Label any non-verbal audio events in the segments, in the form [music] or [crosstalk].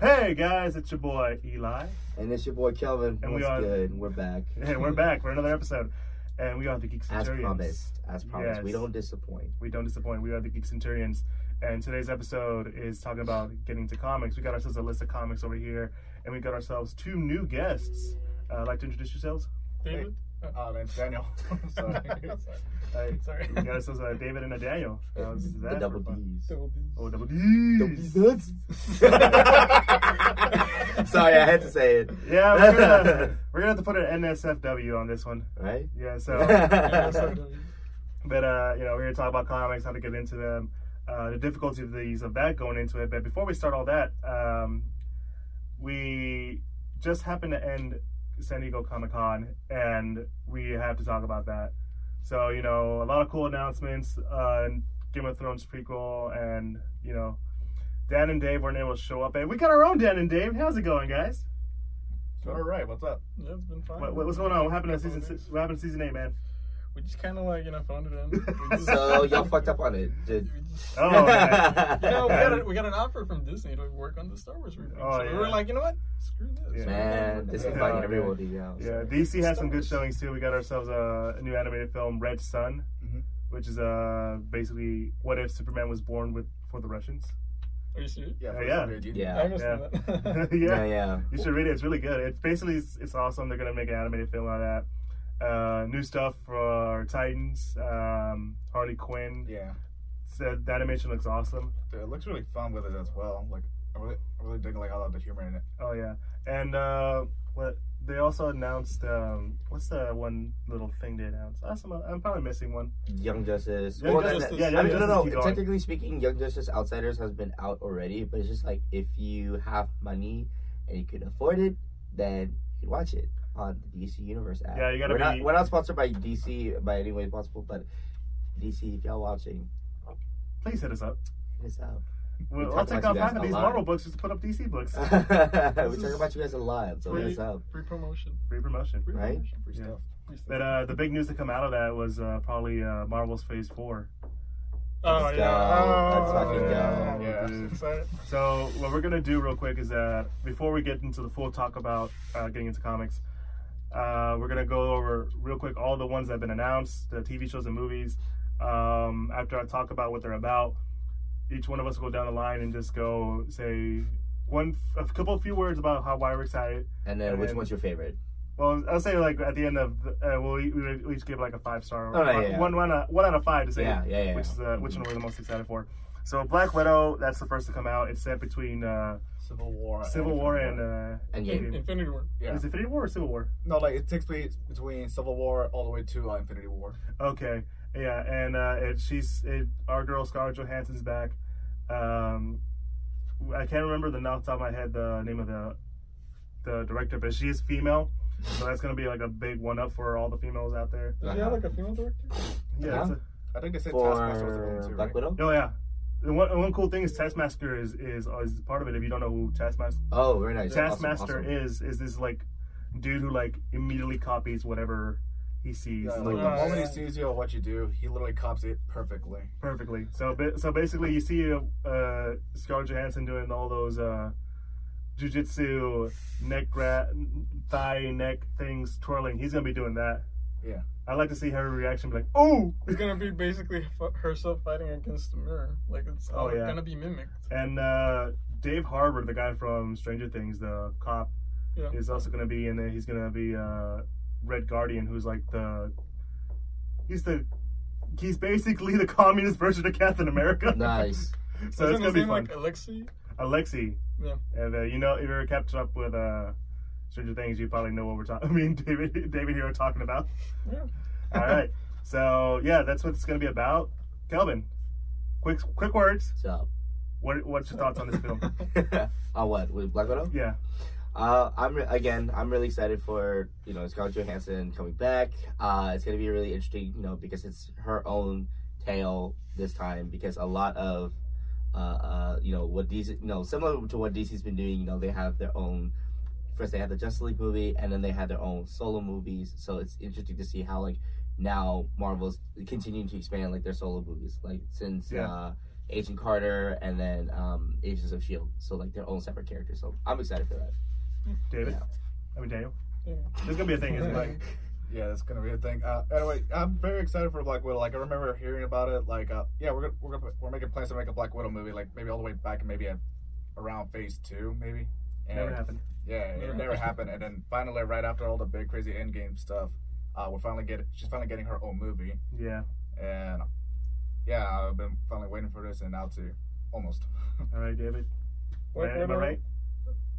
Hey guys, it's your boy Eli, And it's your boy Kelvin. And we are, good? We're back. [laughs] and we're back for another episode. And we are the Geek As Centurions. promised. As promised. We don't disappoint. We don't disappoint. We are the Geek Centurions. And today's episode is talking about getting to comics. We got ourselves a list of comics over here, and we got ourselves two new guests. Uh, like to introduce yourselves? David? [laughs] Uh, name's Daniel. [laughs] [laughs] Sorry. Hey, Sorry. We got ourselves uh, David and a Daniel. How's The that double for fun? D's. Double D's. Oh, double Double D's. D's nuts. Sorry, I had to say it. Yeah, we're gonna, we're gonna have to put an NSFW on this one. Right? Yeah, so. But uh, you know, we're gonna talk about comics, how to get into them, uh, the difficulties of these of that going into it. But before we start all that, um, we just happened to end San Diego Comic Con, and we have to talk about that. So you know, a lot of cool announcements, uh, Game of Thrones prequel, and you know, Dan and Dave weren't able to show up, and we got our own Dan and Dave. How's it going, guys? All right, what's up? Yeah, it's been fun. What, what- what's going on? What happened to season? Six, days. what happened to season eight, man? We just kind of like, you know, phoned it in. [laughs] So y'all fucked up on it. Did, Oh, [laughs] man. You know, we got, a, we got an offer from Disney to work on the Star Wars reboot. Oh, so we were like, you know what? Screw this. Yeah. Man, this is Yeah. inviting everyone to you. Yeah, DC has some good showings too. We got ourselves a, a new animated film, Red Sun, Mhm. which is uh basically what if Superman was born with for the Russians. Are you serious? Yeah, Uh, yeah. some. Yeah. I Yeah. that. [laughs] yeah. Yeah, yeah. you should read it. It's really good. It's basically it's, it's awesome. They're gonna make an animated film out of that. Uh, new stuff for Titans, um, Harley Quinn. Yeah. So the animation looks awesome. Dude, it looks really fun with it as well. Like, I really, I really dig like all of the humor in it. Oh yeah, and uh, what they also announced. Um, what's the one little thing they announced? Awesome. I'm probably missing one. Young Justice. Young Well, Justice. that- Yeah, I Young mean, no, Justice no, keep going. Technically speaking, Young Justice Outsiders has been out already, but it's just like if you have money and you can afford it, then you can watch it on the DC Universe app. Yeah, you gotta we're be- Not, we're not sponsored by DC by any way possible, but DC, if y'all watching, Please hit us up. hit us out. Well, talk I'll take about off half of these. Marvel books just to put up DC books. [laughs] we This talk about you guys a lot, so hit free, us up. free promotion. Free promotion. Free Right? promotion. Free Yeah. stuff. Free stuff. But uh, the big news to come out of that was uh, probably uh, Marvel's Phase Four. oh, Let's yeah. go. Let's fucking Oh, go. Yeah. dude. Excited. So what we're gonna do real quick is that before we get into the full talk about uh, getting into comics, uh, we're gonna go over real quick all the ones that have been announced, the TV shows and movies. Um, after I talk about what they're about, each one of us will go down the line and just go say one, a couple, of few words about how why we're excited. And then And which then- one's your favorite? Well, I'll say like at the end of the, uh, we'll, we'll each give like a five star, Oh, yeah, yeah. one one out, one out of five to say Yeah, yeah, yeah. which is uh, which one we're the most excited for. So Black Widow, that's the first to come out. It's set between uh, Civil War. Civil and War Infinity and uh, And In- Endgame. Infinity War. Yeah. is it Infinity War or Civil War? No, like it takes place between Civil War all the way to uh, Infinity War. Okay, yeah, and uh, it, she's it, our girl Scarlett Johansson's back. Um, I can't remember the off the top of my head the name of the the director, but she is female, so that's gonna be like a big one up for all the females out there. Does he have like a female director? Yeah, Yeah. a- I think they said Taskmaster was the one too, Black right? Widow? oh yeah. And one, and one cool thing is Taskmaster is, is is part of it. If you don't know who Taskmaster Oh, very nice. Taskmaster awesome. is is this like dude who like immediately copies whatever he sees Yeah, like like, Yeah. the moment he sees you or what you do, he literally copies it perfectly. perfectly. So so basically, you see uh, Scarlett Johansson doing all those uh, jujitsu neck gra- thigh neck things twirling. He's gonna be doing that. Yeah. I like to see her reaction, be like, "Oh!" It's gonna be basically f- herself fighting against the mirror. Like it's all Oh, yeah. gonna be mimicked. And uh, Dave Harbour, the guy from Stranger Things, the cop, Yeah. is also gonna be in there. He's gonna be uh, Red Guardian, who's like the he's the he's basically the communist version of Captain America. [laughs] Nice. so it's Isn't gonna his be name fun. like Alexei? Alexi. Yeah. And uh, you know, if you're kept up with uh, Stranger Things, you probably know what we're talking. [laughs] I mean, David, David here are talking about. Yeah. All right. So yeah, that's what it's gonna be about. Kelvin, quick quick words. So, What what's your thoughts on this film? [laughs] on what with Black Widow? Yeah. Uh, I'm re- again. I'm really excited for you know Scarlett Johansson coming back. Uh, it's gonna be really interesting, you know, because it's her own tale this time. Because a lot of, uh, uh, you know, what DC, you know, similar to what DC's been doing. You know, they have their own. First, they had the Justice League movie, and then they had their own solo movies. So it's interesting to see how like now Marvel's continuing to expand like their solo movies. Like since Yeah. uh, Agent Carter, and then um, Agents of Shield. So like their own separate characters. So I'm excited for that. David, Yeah. I mean Daniel. Yeah. There's gonna be a thing, isn't it? Like, [laughs] yeah, that's gonna be a thing. Uh, anyway, I'm very excited for Black Widow. Like, I remember hearing about it. Like, uh, yeah, we're gonna, we're gonna, we're making plans to make a Black Widow movie. Like, maybe all the way back, and maybe at around Phase Two, maybe. And, Never happened. Yeah, it Never never happened. And then finally, right after all the big crazy Endgame stuff, uh, we're finally getting. She's finally getting her own movie, Yeah. and yeah, I've been finally waiting for this, and now to almost. All right, David. Black Am I right?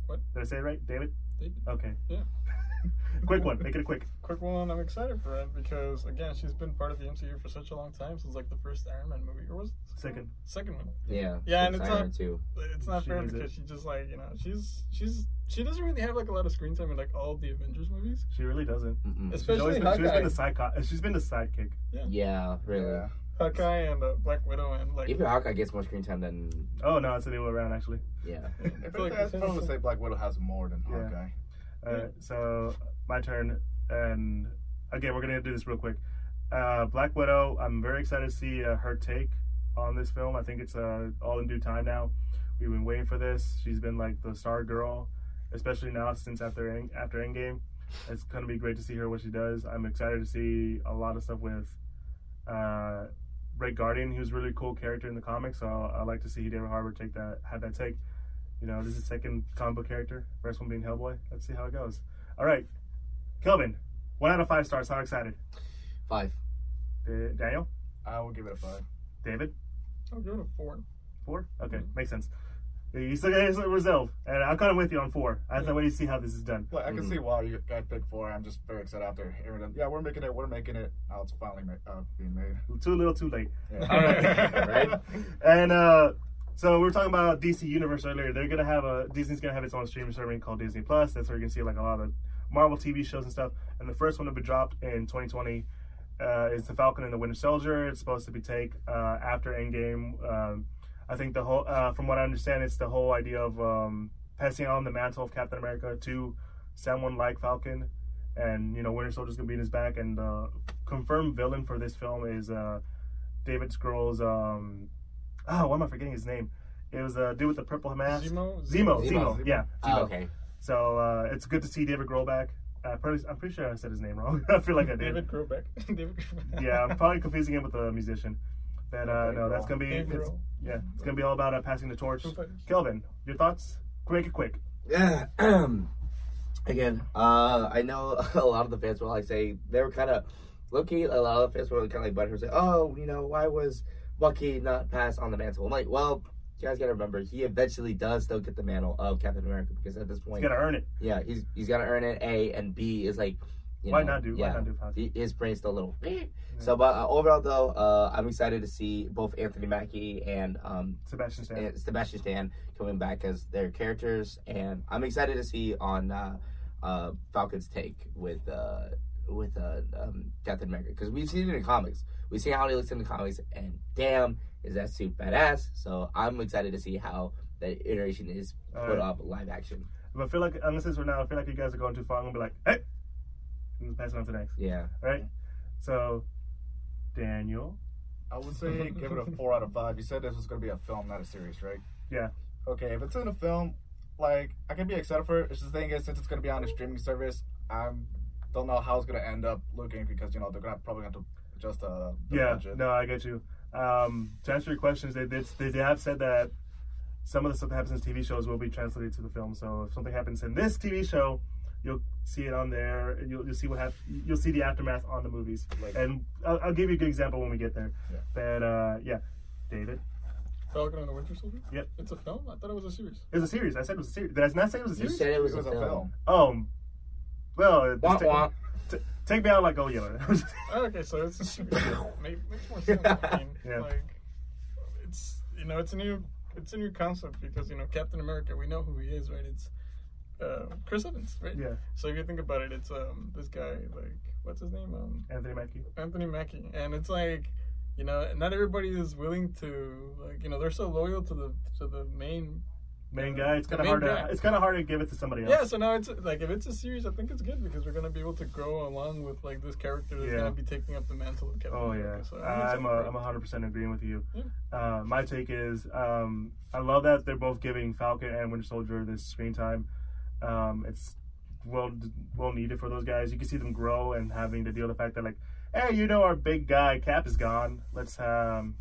What? Did I say it right, David? David. Okay. Yeah. [laughs] quick one. Make it a quick. Quick one, I'm excited for it because again, she's been part of the MCU for such a long time since like the first Iron Man movie, or was it Second. Second one. Yeah. Yeah, and it's Iron not- too. It's not She fair because it. she just like you know she's she's she doesn't really have like a lot of screen time in like all the Avengers movies. She really doesn't. Mm-mm. It's- She's always Especially been, she's been Hawkeye. the side. co- She's been the sidekick. Yeah, really. Yeah. Hawkeye and uh, Black Widow and like Even Hawkeye gets more screen time than Oh no, it's the other way around actually. yeah. If feel like it's, I would same- say Black Widow has more than Yeah. Uh, So my turn, and again, we're gonna do this real quick. Uh, Black Widow. I'm very excited to see uh, her take on this film. I think it's uh, all in due time now. We've been waiting for this. She's been like the star girl, especially now since after after Endgame. It's gonna be great to see her what she does. I'm excited to see a lot of stuff with uh, Red Guardian. He was a really cool character in the comics, so I like to see David Harbour take that have that take. You know, this is the second comic book character. First one being Hellboy. Let's see how it goes. All right, Kelvin, one out of five stars. How excited? Five. Da- Daniel, I will give it a five. David, I'll give it a four. four. Okay, makes sense. You still got a reserve, and I'm kind of with you on four. I have to wait to see how this is done. Like, I can Mhm. see why you guys picked four. I'm just very excited after hearing them. Yeah, we're making it. We're making it. Now it's finally ma- uh, being made. Too little, too late. Yeah. All right. [laughs] Right? And uh, so we were talking about DC Universe earlier. They're gonna have a Disney's gonna have its own streaming service called Disney Plus. That's where you can see like a lot of Marvel TV shows and stuff. And the first one to be dropped in 2020 uh, is the Falcon and the Winter Soldier. It's supposed to be take uh, after Endgame. Um, I think the whole, uh, from what I understand, it's the whole idea of um, passing on the mantle of Captain America to someone like Falcon. And you know, Winter Soldier's gonna be in his back. And the confirmed villain for this film is uh, David Scrolls. Um, oh, why am I forgetting his name? It was a dude with the purple mask. Zemo. Zemo, Zemo. Zemo, yeah. Zemo. Oh, okay. So uh, it's good to see David Grohl back. Uh, probably, I'm pretty sure I said his name wrong. [laughs] I feel like I did. David Grobeck. [laughs] David Grobeck. Yeah, I'm probably confusing him with the musician. But uh, no, that's gonna be Dave it's, yeah, it's gonna be all about uh, passing the torch. Kelvin, your thoughts? Make it quick. Yeah. [clears throat] Again, uh, I know [laughs] a lot of the fans will like say they were kind of looking. A lot of the fans were kind of like butthurt, say, "Oh, you know, why was Bucky not pass on the mantle?" I'm like, well, you guys gotta remember, he eventually does still get the mantle of Captain America because at this point, gotta earn it. yeah, he's he's gotta earn it. A and B is like, you Why know, not do? Yeah, Why not do he- his brain's still a little. So, but uh, overall, though, uh, I'm excited to see both Anthony Mackie and um, Sebastian Stan. and Sebastian Stan coming back as their characters, and I'm excited to see on uh, uh, Falcon's take with uh, with uh, um, Captain America because we've seen it in comics. We see how he looks in the comics, and damn, is that suit badass! So I'm excited to see how that iteration is put Alright. up live action. But I feel like, unless it's for now, I feel like you guys are going too far. I'm gonna be like, hey, and pass it on to the next. Yeah, All right. So, Daniel. I would say give it a four out of five. You said this was going to be a film, not a series, right? Yeah. Okay, if it's in a film, like I can be excited for it. It's just the thing is, since it's going to be on a streaming service, I don't know how it's going to end up looking because you know they're gonna probably have to adjust uh, Yeah, budget. no, I get you. Um, to answer your questions, they did they have said that some of the stuff that happens in TV shows will be translated to the film. So if something happens in this TV show, you'll see it on there. and You'll, you'll see what hap- You'll see the aftermath on the movies. Like- and I'll, I'll give you a good example when we get there. Yeah. But uh, yeah, David, Falcon and the Winter Soldier. Yep. It's a film. I thought it was a series. it was a series. I said it was a series. Did I not say it was a series? you said it was, It was a, a film. film. Oh, well, Wah, wah. Take me out like oh yellow. [laughs] Okay, so it's a series. [laughs] Makes more sense. I mean, Yeah. like it's you know it's a new it's a new concept because you know Captain America we know who he is right it's uh, Chris Evans right yeah, so if you think about it it's um this guy like what's his name um Anthony Mackie. Anthony Mackie and it's like you know not everybody is willing to like you know they're so loyal to the to the main main guy. It's kind of hard to it's kind of hard to give it to somebody else. Yeah, so now it's like if it's a series, I think it's good because we're gonna be able to grow along with like this character that's Yeah. gonna be taking up the mantle of Captain Oh yeah, So I'm a. I'm 100 percent agreeing with you. Yeah. Uh, my take is um, I love that they're both giving Falcon and Winter Soldier this screen time. Um, it's well well needed for those guys. You can see them grow and having to deal with the fact that like, hey, you know our big guy Cap is gone. Let's um,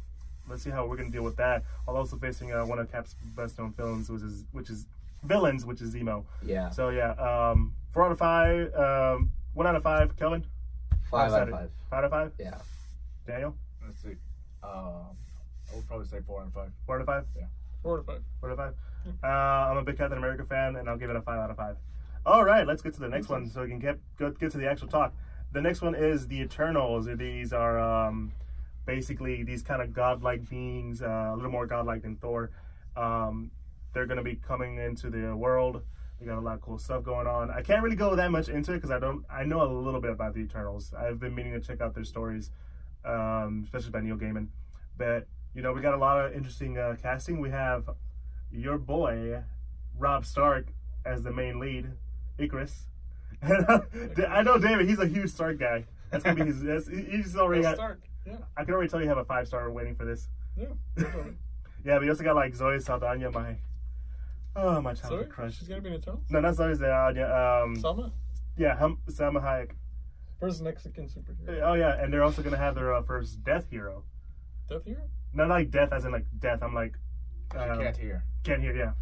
let's see how we're gonna deal with that. While also facing uh, one of Cap's best known villains, which is which is villains, which is Zemo. Yeah, So yeah, um, four out of five. Um, one out of five. Kelvin. five out of five. Five out of five. Yeah, Daniel. Let's see. Um, I would probably say four out of five. Four out of five. Yeah. four out of five. Four out of five. Uh, I'm a big Captain America fan, and I'll give it a five out of five. All right, let's get to the next one so we can get get to the actual talk. The next one is the Eternals. These are um, basically these kind of godlike beings, uh, a little more godlike than Thor. Um, they're going to be coming into the world. We got a lot of cool stuff going on. I can't really go that much into it because I don't. I know a little bit about the Eternals. I've been meaning to check out their stories, um, especially by Neil Gaiman. But you know, we got a lot of interesting uh, casting. We have your boy Robb Stark as the main lead, Ikaris. [laughs] I know David; he's a huge Stark guy. That's gonna be his. He's already. Got, Stark. Yeah, I can already tell you have a five star waiting for this. yeah. [laughs] Yeah, but you also got like Zoe Saldana, my oh my Sorry, childhood crush. she's gonna be an Eternal. No, not Zoe Saldana. Um, Salma, yeah, hum, Salma Hayek. first Mexican superhero. Oh yeah, and they're also gonna have their uh, first Death hero. Death hero. Not like death as in like death. I'm like She um, can't hear. can't hear. Yeah.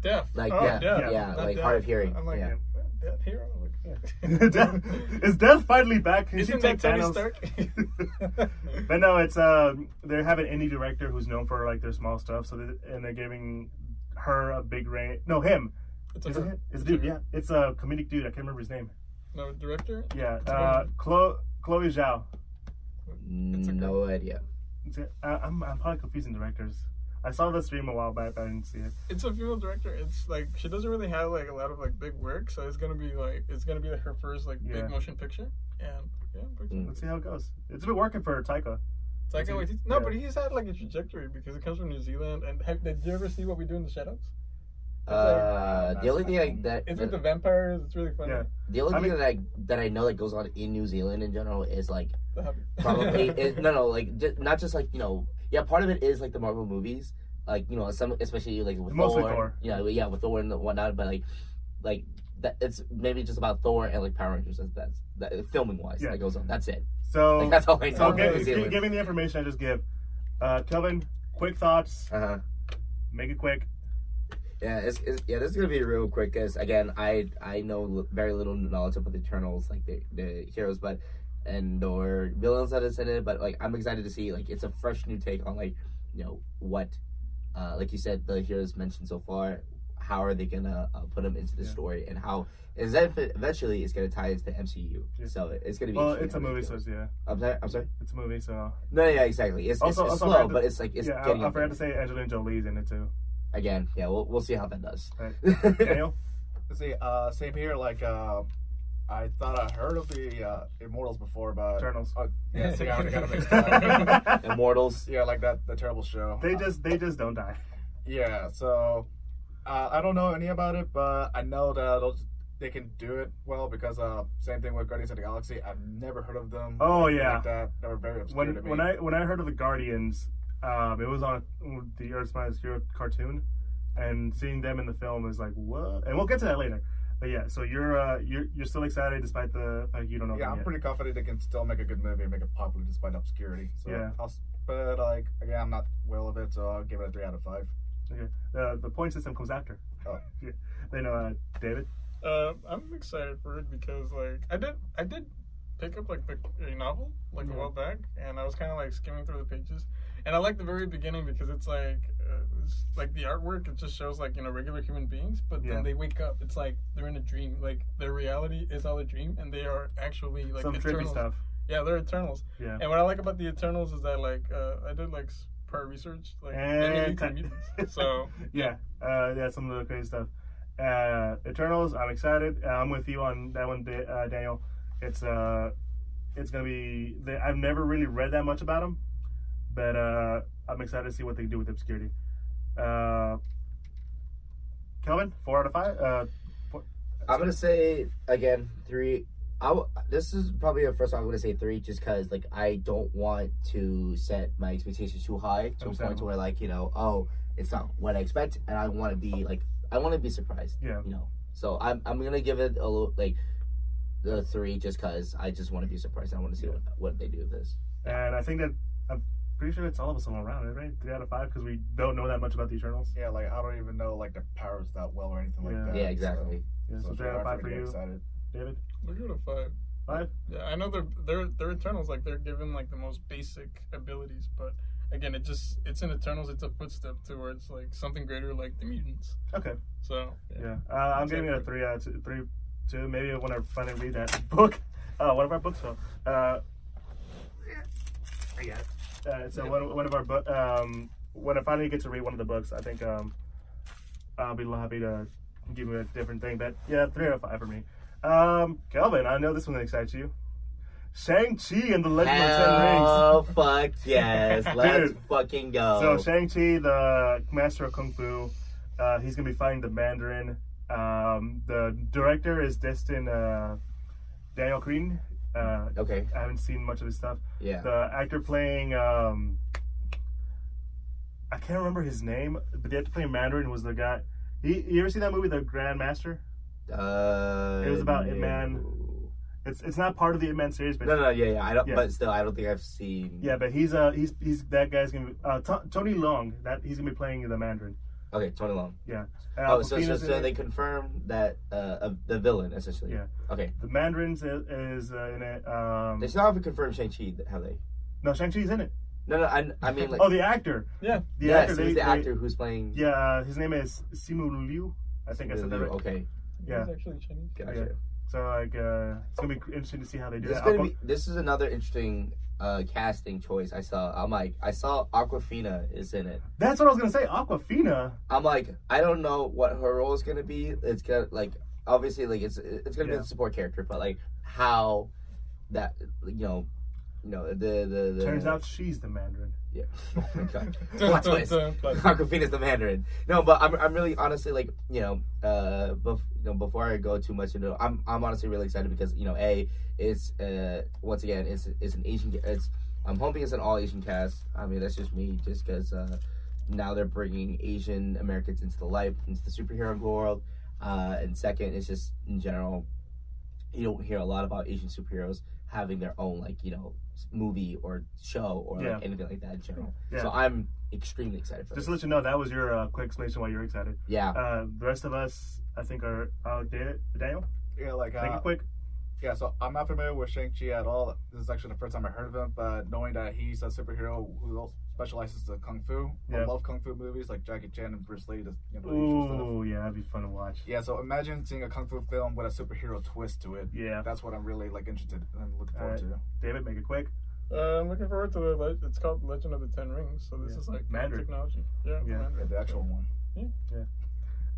Deaf. Like oh, death, death. yeah, Not like death. hard of hearing, I'm like, yeah. Death hero. Like, [laughs] Death, is Death finally back? Can Isn't take that Tony Thanos? Stark? [laughs] but no, it's uh, they have an indie director who's known for like their small stuff. So they, and they're giving her a big reign. No, him. It's a it It's a dude. Yeah, it's a comedic dude. I can't remember his name. No director. Yeah, uh, woman. Chloe Chloe Zhao. It's a no idea. Is it- I, I'm I'm probably confusing directors. I saw the stream a while back, but I didn't see it. It's a female director. It's like she doesn't really have like a lot of like big work, so it's gonna be like it's gonna be like, her first like Yeah. big motion picture. And yeah, Mm. Let's see how it goes. It's been working for Taika. Taika Is he- Waititi. No, yeah. but he's had like a trajectory because it comes from New Zealand. And have, did you ever see what we do in the shadows? Uh, like- the only thing I, that It's with the vampires. It's really funny. Yeah. the only I thing mean- that I that I know that goes on in New Zealand in general is like probably [laughs] it, no no like just, not just like you know yeah part of it is like the Marvel movies like you know some especially like with Mostly Thor, Thor. yeah yeah with Thor and whatnot but like like that it's maybe just about Thor and like Power Rangers that's, that's that filming wise Yeah. that goes on that's it So, [laughs] like that's all I know so give, New giving the information I just give. Uh, Kelvin, quick thoughts. uh-huh Make it quick. Yeah, it's, it's yeah. This is gonna be real quick because again, I I know l- very little knowledge about the Eternals, like the the heroes, but and or villains that is in it. But like, I'm excited to see like it's a fresh new take on like you know what, uh, like you said, the heroes mentioned so far. How are they gonna uh, put them into the Yeah. story and how is that eventually it's gonna tie into the MCU? Yeah. So it's gonna be. Well, it's a movie, so yeah, I'm sorry. I'm sorry. it's a movie. So No, yeah, exactly. It's Also- it's, it's also slow, to- but it's like it's yeah, getting I, I forgot to say Angelina Jolie's in it too. again. Yeah, we'll we'll see how that does. Right. [laughs] Daniel, Let's see. Uh, same here. Like, uh, I thought I heard of the uh, Immortals before, but Eternals. Oh, yeah, see, I already got it mixed up. [laughs] Immortals. yeah, like that the terrible show. they just they just don't die. Yeah, so uh, I don't know any about it, but I know that those, they can do it well because uh, same thing with Guardians of the Galaxy. I've never heard of them. Oh, yeah. like that. They were very obscure When to me. when I when I heard of the Guardians, um, it was on the Earth's Mightiest Hero cartoon, and seeing them in the film is like what? And we'll get to that later. But yeah, so you're uh, you're you're still excited despite the fact you don't know. yeah, I'm yet. pretty confident they can still make a good movie and make it popular despite obscurity. So Yeah. I'll, but like again, I'm not well of it, so I'll give it a three out of five. Okay. The the point system comes after. Oh. [laughs] Yeah. They know uh, David. Uh, I'm excited for it because like I did I did pick up like the, a novel like a while back, and I was kind of like skimming through the pages, and I like the very beginning because it's like uh, it's, like the artwork it just shows like you know regular human beings, but Yeah. then they wake up. It's like they're in a dream. Like their reality is all a dream, and they are actually like Some trippy stuff. Yeah, they're Eternals. Yeah. And what I like about the Eternals is that like uh, I did like prior research, like And mutants. [laughs] So yeah, uh, yeah, some of the crazy stuff. Uh, Eternals, I'm excited. Uh, I'm with you on that one, uh, Daniel. It's uh, it's gonna be. I've never really read that much about them, but uh, I'm excited to see what they do with obscurity. Uh, Kelvin, four out of five. Uh, I'm gonna say again three. I w- this is probably the first time I'm gonna say three, just because like I don't want to set my expectations too high to a point to where like you know oh it's not what I expect, and I want to be like I want to be surprised. Yeah. You know. So I'm I'm gonna give it a little like the three just because I just want to be surprised. I want to see what what they do with this. and I think that I'm pretty sure it's all of us all around, right? Three out of five because we don't know that much about the Eternals. Yeah, like I don't even know like their powers that well or anything Yeah. like that. Yeah, exactly. Yeah, So, so so it's three out of five for for me to you, excited. David. We'll give it a five. Five. Yeah, I know they're they're they're Eternals, like they're given like the most basic abilities, but again, it just it's in Eternals. It's a footstep towards like something greater, like the mutants. Okay. So Yeah. Uh, I'm giving it a three out of two, three, two. Maybe when I finally read that [laughs] book. Uh, one of our books. So, uh, I got it. Uh, so one, one of our book. Um, when I finally get to read one of the books, I think um, I'll be happy to give you a different thing. But yeah, three out of five for me. Um, Kelvin, I know this one excites you. Shang Chi and the Legend of Ten Rings. Hell fuck [laughs] yes! Let's Dude. fucking go. So Shang Chi, the master of kung fu, uh, he's gonna be fighting the Mandarin. Um, the director is Destin uh, Daniel Green. Uh, okay. I haven't seen much of his stuff. Yeah. The actor playing, um, I can't remember his name, but the actor playing Mandarin was the guy. He, you ever seen that movie, The Grandmaster? Uh, It was about no. Man. It's it's not part of the Ip Man series, but No, no, yeah, yeah. I don't. Yeah. But still, I don't think I've seen. yeah, but he's uh he's he's that guy's gonna be uh, To- Tony Leung. That he's gonna be playing the Mandarin. Okay, Tony Leung. Yeah. Oh, so so, so they confirm that uh of the villain essentially. Yeah. Okay. The Mandarins is, is uh, in it. Um, They still haven't confirmed Shang Chi, have they? no, Shang Chi's in it. No, no. I, I mean like. Oh, the actor. yeah, The yes, actor. he's they- the they- actor who's playing. Yeah, uh, his name is Simu Liu. I think I said that right. Okay. Yeah. he's actually Chinese. Gotcha. Yeah. So like, uh, it's gonna be interesting to see how they do This is that. be. This is another interesting uh casting choice I saw. I'm like, I saw Awkwafina is in it. That's what I was gonna say. Awkwafina. I'm like, I don't know what her role is gonna be. It's gonna like obviously like it's it's gonna Yeah. be a support character, but like how that you know you know the the, the Turns out she's the Mandarin. yeah. Oh my god. Dun, [laughs] [laughs] Plot dun, twist. dun, plot twist. Awkwafina's the Mandarin. No, but I'm, I'm really honestly like you know uh bef- you know before I go too much into it, I'm I'm honestly really excited because you know a it's uh once again it's it's an Asian it's I'm hoping it's an all Asian cast. I mean that's just me just because uh now they're bringing Asian Americans into the light into the superhero world. Uh, and second, it's just in general, you don't hear a lot about Asian superheroes having their own like you know movie or show or Yeah. like anything like that in general. Yeah. So I'm extremely excited for Just this. to let you know, that was your uh, quick explanation why you're excited. yeah. Uh, the rest of us, I think, are David, Daniel. Yeah, like Make uh, it quick. yeah. So I'm not familiar with Shang Chi at all. This is actually the first time I heard of him. But knowing that he's a superhero who also specializes in kung fu, Yeah. I love kung fu movies like Jackie Chan and Bruce Lee. Just, you know, the stuff. Ooh, yeah, that'd be fun to watch. Yeah, so imagine seeing a kung fu film with a superhero twist to it. Yeah, That's what I'm really like interested and looking forward Alright. to. David, make it quick. Uh, I'm looking forward to it. It's called Legend of the Ten Rings. So this Yeah. is like Mandarin. technology. Yeah, Yeah. Yeah, Mandarin. the actual one. Yeah.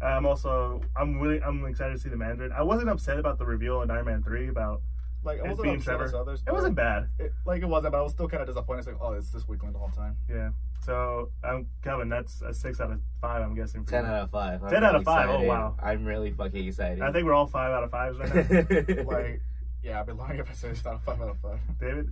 I'm also, I'm really, I'm excited to see the Mandarin. I wasn't upset about the reveal in Iron Man Three about Like I It's wasn't being upset Trevor. as others. it wasn't bad. It, like it wasn't, but I was still kind of disappointed. It's like, oh, it's this weekend the whole time. Yeah. So, um, Kevin, that's a six out of five. I'm guessing. Ten you. out of five. I'm 10 out of five. five, oh, excited. wow. I'm really fucking excited. I think we're all five out of fives right now. [laughs] Like, yeah, I'd be lying if I said it's not a five out of five. David,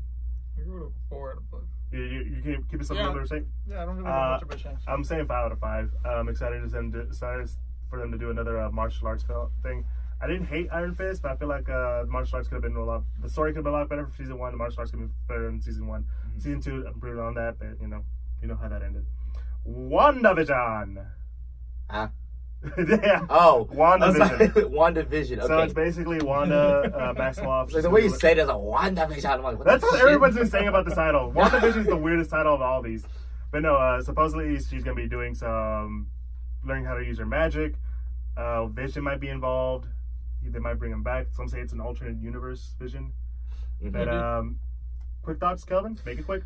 I go to four out of five. you, you, you can keep it something Yeah. similar to. Yeah, I don't really Uh, know much about Shang. I'm saying five out of five. I'm excited to them to, excited for them to do another uh, martial arts film thing. I didn't hate Iron Fist, but I feel like uh, martial arts could have been a lot. The story could have been a lot better for season one. The martial arts could have been better in season one. Mhm. Season two, I'm pretty on that, but you know, you know how that ended. WandaVision. Huh? [laughs] yeah. Oh, WandaVision. [laughs] WandaVision. Okay. So it's basically Wanda uh, [laughs] Maximoff. Like, the way you say it is a WandaVision. I'm like, what That's what shit? everyone's been saying about the title. WandaVision is the weirdest title of all these. But no, uh, supposedly she's gonna be doing some learning how to use her magic. Uh, Vision might be involved. They might bring him back. Some say it's an alternate universe Vision. But um, quick thoughts, Kelvin. Make it quick.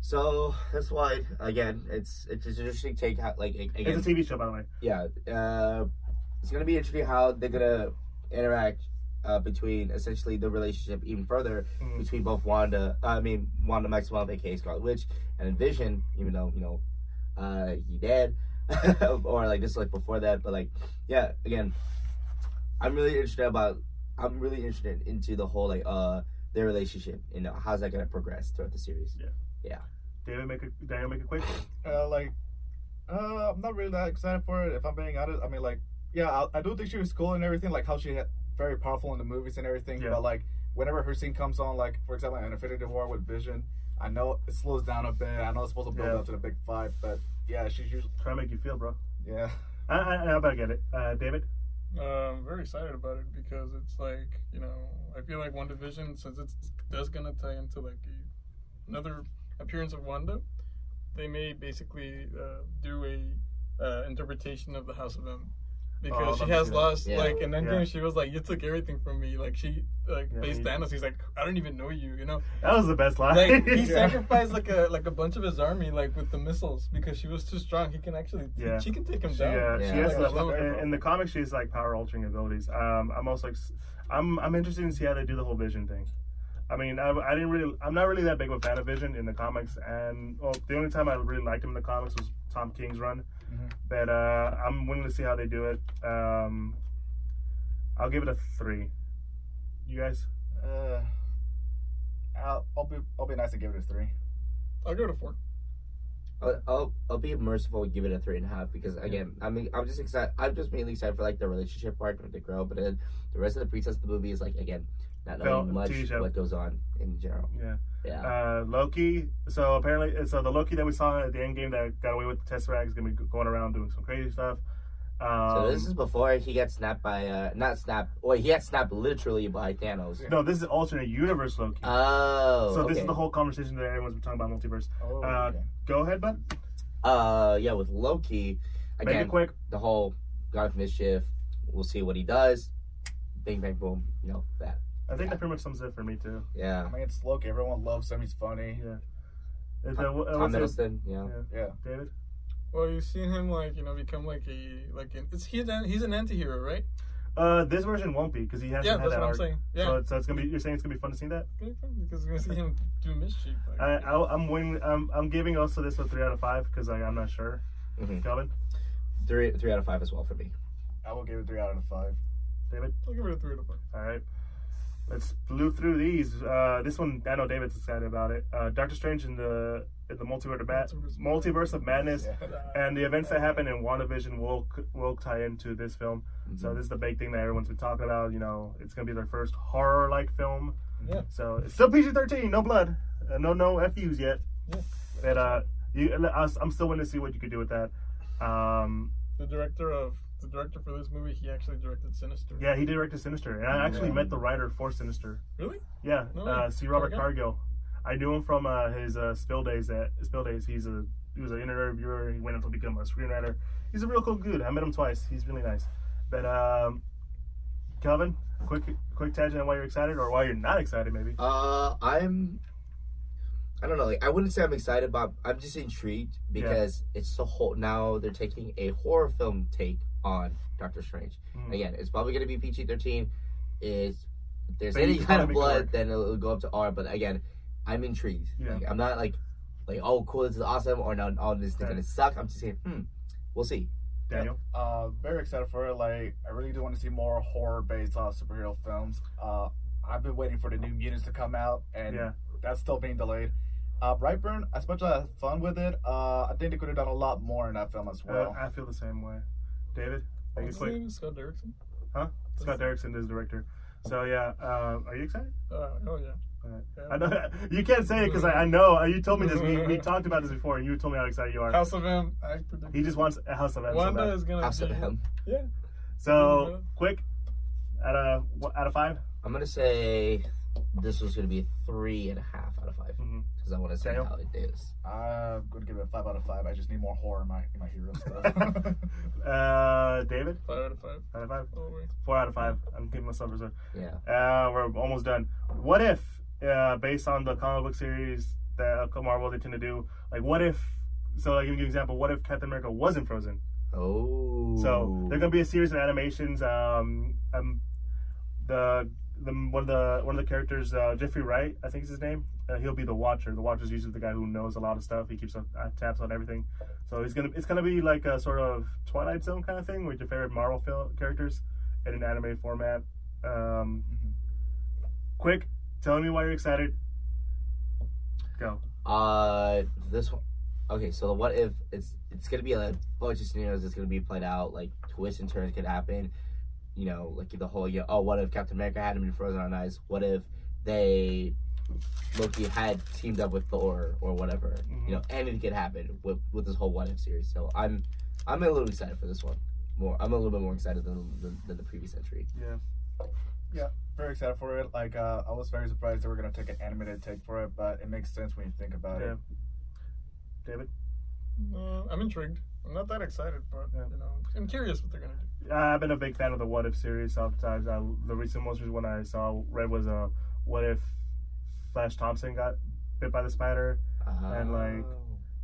So that's why again, it's it's an interesting take. How, like again, It's a TV show, by the way. yeah, uh, it's gonna be interesting how they're gonna interact uh, between essentially the relationship even further Mhm. between both Wanda, I mean Wanda Maximoff, aka Scarlet Witch, and Vision. Even though you know uh, he dead, [laughs] or like this is like before that. But like, yeah, again, I'm really interested about. I'm really interested into the whole like uh their relationship. You know, how's that gonna progress throughout the series? Yeah. Yeah. David, make a Daniel, make it quick. Uh, like, uh, I'm not really that excited for it. If I'm being honest, I mean, like, yeah, I, I do think she was cool and everything, like how she had very powerful in the movies and everything. Yeah. But like, whenever her scene comes on, like for example, in Infinity War with Vision, I know it slows down a bit. I know it's supposed to build Yeah. up to the big fight, but yeah, she's usually Try to make you feel, bro. yeah. I, I, I about get it. Uh, David. I'm very excited about it because it's like you know I feel like WandaVision since it's that's gonna tie into like a, another appearance of Wanda, they may basically uh, do a uh, interpretation of the House of M. Oh, I'd Because love she has lost, Yeah. like in Endgame, Yeah. she was like, "You took everything from me." Like she, like Yeah, faced he- Thanos. He's like, "I don't even know you," you know. That was the best line. Like [laughs] he Yeah. sacrificed like a like a bunch of his army, like with the missiles, because she was too strong. He can actually, Yeah. she can take him She, down. uh, Yeah. she has Like, the, I in, in the comics. She has like power altering abilities. Um, I'm also, ex- I'm, I'm interested to see how they do the whole Vision thing. I mean, I, I didn't really, I'm not really that big of a fan of Vision in the comics, and well, the only time I really liked him in the comics was Tom King's run. Mhm. But uh, I'm willing to see how they do it. Um, I'll give it a three. You guys? Uh, I'll, I'll be I'll be nice and give it a three. I'll give it a four. I'll, I'll I'll be merciful and give it a three and a half because again I mean I'm just excited I'm just mainly excited for like the relationship part with the girl but then the rest of the pretense of the movie is like again not knowing Film, much TV show. what goes on in general Yeah. yeah Uh, Loki. So apparently, so the Loki that we saw at the end game that got away with the Tesseract is gonna be going around doing some crazy stuff. Um, so this is before he gets snapped by uh not snapped wait he got snapped literally by Thanos no, this is alternate universe Loki. oh so this is the whole conversation that everyone's been talking about multiverse. Oh, Uh, okay. Go ahead, bud. uh yeah with Loki Make again it quick. the whole God of Mischief we'll see what he does bing bang boom you know that I think that pretty much sums it for me too. yeah I mean, it's Loki. Everyone loves him. He's funny. Yeah. Is that, Tom, what, Tom what's it- Hiddleston yeah Yeah. David? Well, you've seen him like you know become like a like an it's he's an he's an anti-hero, right? Uh, this version won't be because he hasn't Yeah, had that's that what I'm saying. Yeah, So, it's, so it's gonna be. You're saying it's gonna be fun to see that. because we're gonna see him do mischief. Like, I, I, I'm wing, I'm, I'm giving also this a three out of five because I'm not sure. Mhm. Calvin, three three out of five as well for me I will give it three out of five. David. I'll give it a three out of five. All right. Let's blew through these. Uh, this one, I know David's excited about it. Uh, Doctor Strange in the in the multiverse of, Mad- Multiverse. multiverse of madness, Yeah. and the events that happen in WandaVision will will tie into this film. Mm-hmm. So this is the big thing that everyone's been talking about. You know, it's gonna be their first horror like film. Yeah. So it's still PG-13, no blood, uh, no no FUs yet. Yeah. But uh, you, I- I'm still willing to see what you could do with that. Um, The director of the director for this movie, he actually directed Sinister. yeah, he directed Sinister, and I actually Yeah. met the writer for Sinister. Really? Yeah, No uh. C. Robert Okay. Cargill. I knew him from uh, his uh, Spill Days. At Spill Days, he's a he was an interviewer. He went on to become a screenwriter. He's a real cool dude. I met him twice. He's really nice. But um, Calvin, quick quick tangent on why you're excited or why you're not excited, maybe. Uh, I'm. I don't know. Like, I wouldn't say I'm excited, but I'm just intrigued because it's the whole. Now they're taking a horror film take on Doctor Strange. Mm. Again, it's probably going to be PG-13. Is if there's But any kind of blood, then it'll, go up to R. But again, I'm intrigued. Yeah. Like, I'm not like, like oh cool, this is awesome, or no, all this is Right. gonna suck. I'm just saying, hmm, we'll see. Daniel. Uh, very excited for it. Like, I really do want to see more horror-based uh, superhero films. Uh, I've been waiting for the New Mutants to come out, and Yeah. that's still being delayed. Uh, Brightburn, as much as I had fun with it, uh, I think they could have done a lot more in that film as well. Uh, I feel the same way. David, make it What's his quick. name? Scott Derrickson. Huh? Scott Derrickson is director. So yeah, uh, are you excited? Uh, oh yeah. Alright. Yeah. I know you can't say it because I, I know uh, you told me this. We, we talked about this before, and you told me how excited you are. House of M. I predict. He just wants a House of M. so Wanda bad. is gonna House be. of M. Yeah. So quick, out of out of five. I'm gonna say this was gonna be a three and a half out of five Mhm. because I want to see Daniel? how it is. I'm going to give it a 5 out of 5. I just need more horror in my, in my hero stuff. [laughs] Uh, David, Five out of five. out of five. Four out of five. I'm giving myself a reserve. Yeah. Uh, we're almost done. What if, uh, based on the comic book series that uh, Marvel they tend to do, like what if? So, I like, give you an example. What if Captain America wasn't frozen? Oh. So there's gonna be a series of animations. Um, um, the the one of the one of the characters, uh, Jeffrey Wright, I think is his name. uh, he'll be the Watcher. The Watcher's usually the guy who knows a lot of stuff. He keeps uh, tabs on everything. So he's gonna it's gonna be like a sort of Twilight Zone kind of thing with your favorite Marvel characters in an anime format. Um, Mhm. quick, tell me why you're excited. Go. Uh, this one. Okay, so the what if it's it's gonna be a bunch of scenarios that's gonna be played out. Like twists and turns could happen. You know, like the whole yeah. Oh, what if Captain America hadn't been frozen on ice? What if they Loki had teamed up with Thor or whatever? Mhm. You know, anything could happen with with this whole what if series. So I'm I'm a little excited for this one. More, I'm a little bit more excited than than, than the previous entry. Yeah, yeah. Very excited for it. Like uh, I was very surprised they were gonna take an animated take for it, but it makes sense when you think about Yeah. it. David. Uh, I'm intrigued. I'm not that excited, but Yeah. you know, I'm curious what they're gonna do. I've been a big fan of the What If series. Sometimes I, the recent most recent one I saw read was uh, What If Flash Thompson got bit by the spider. And, like, Oh.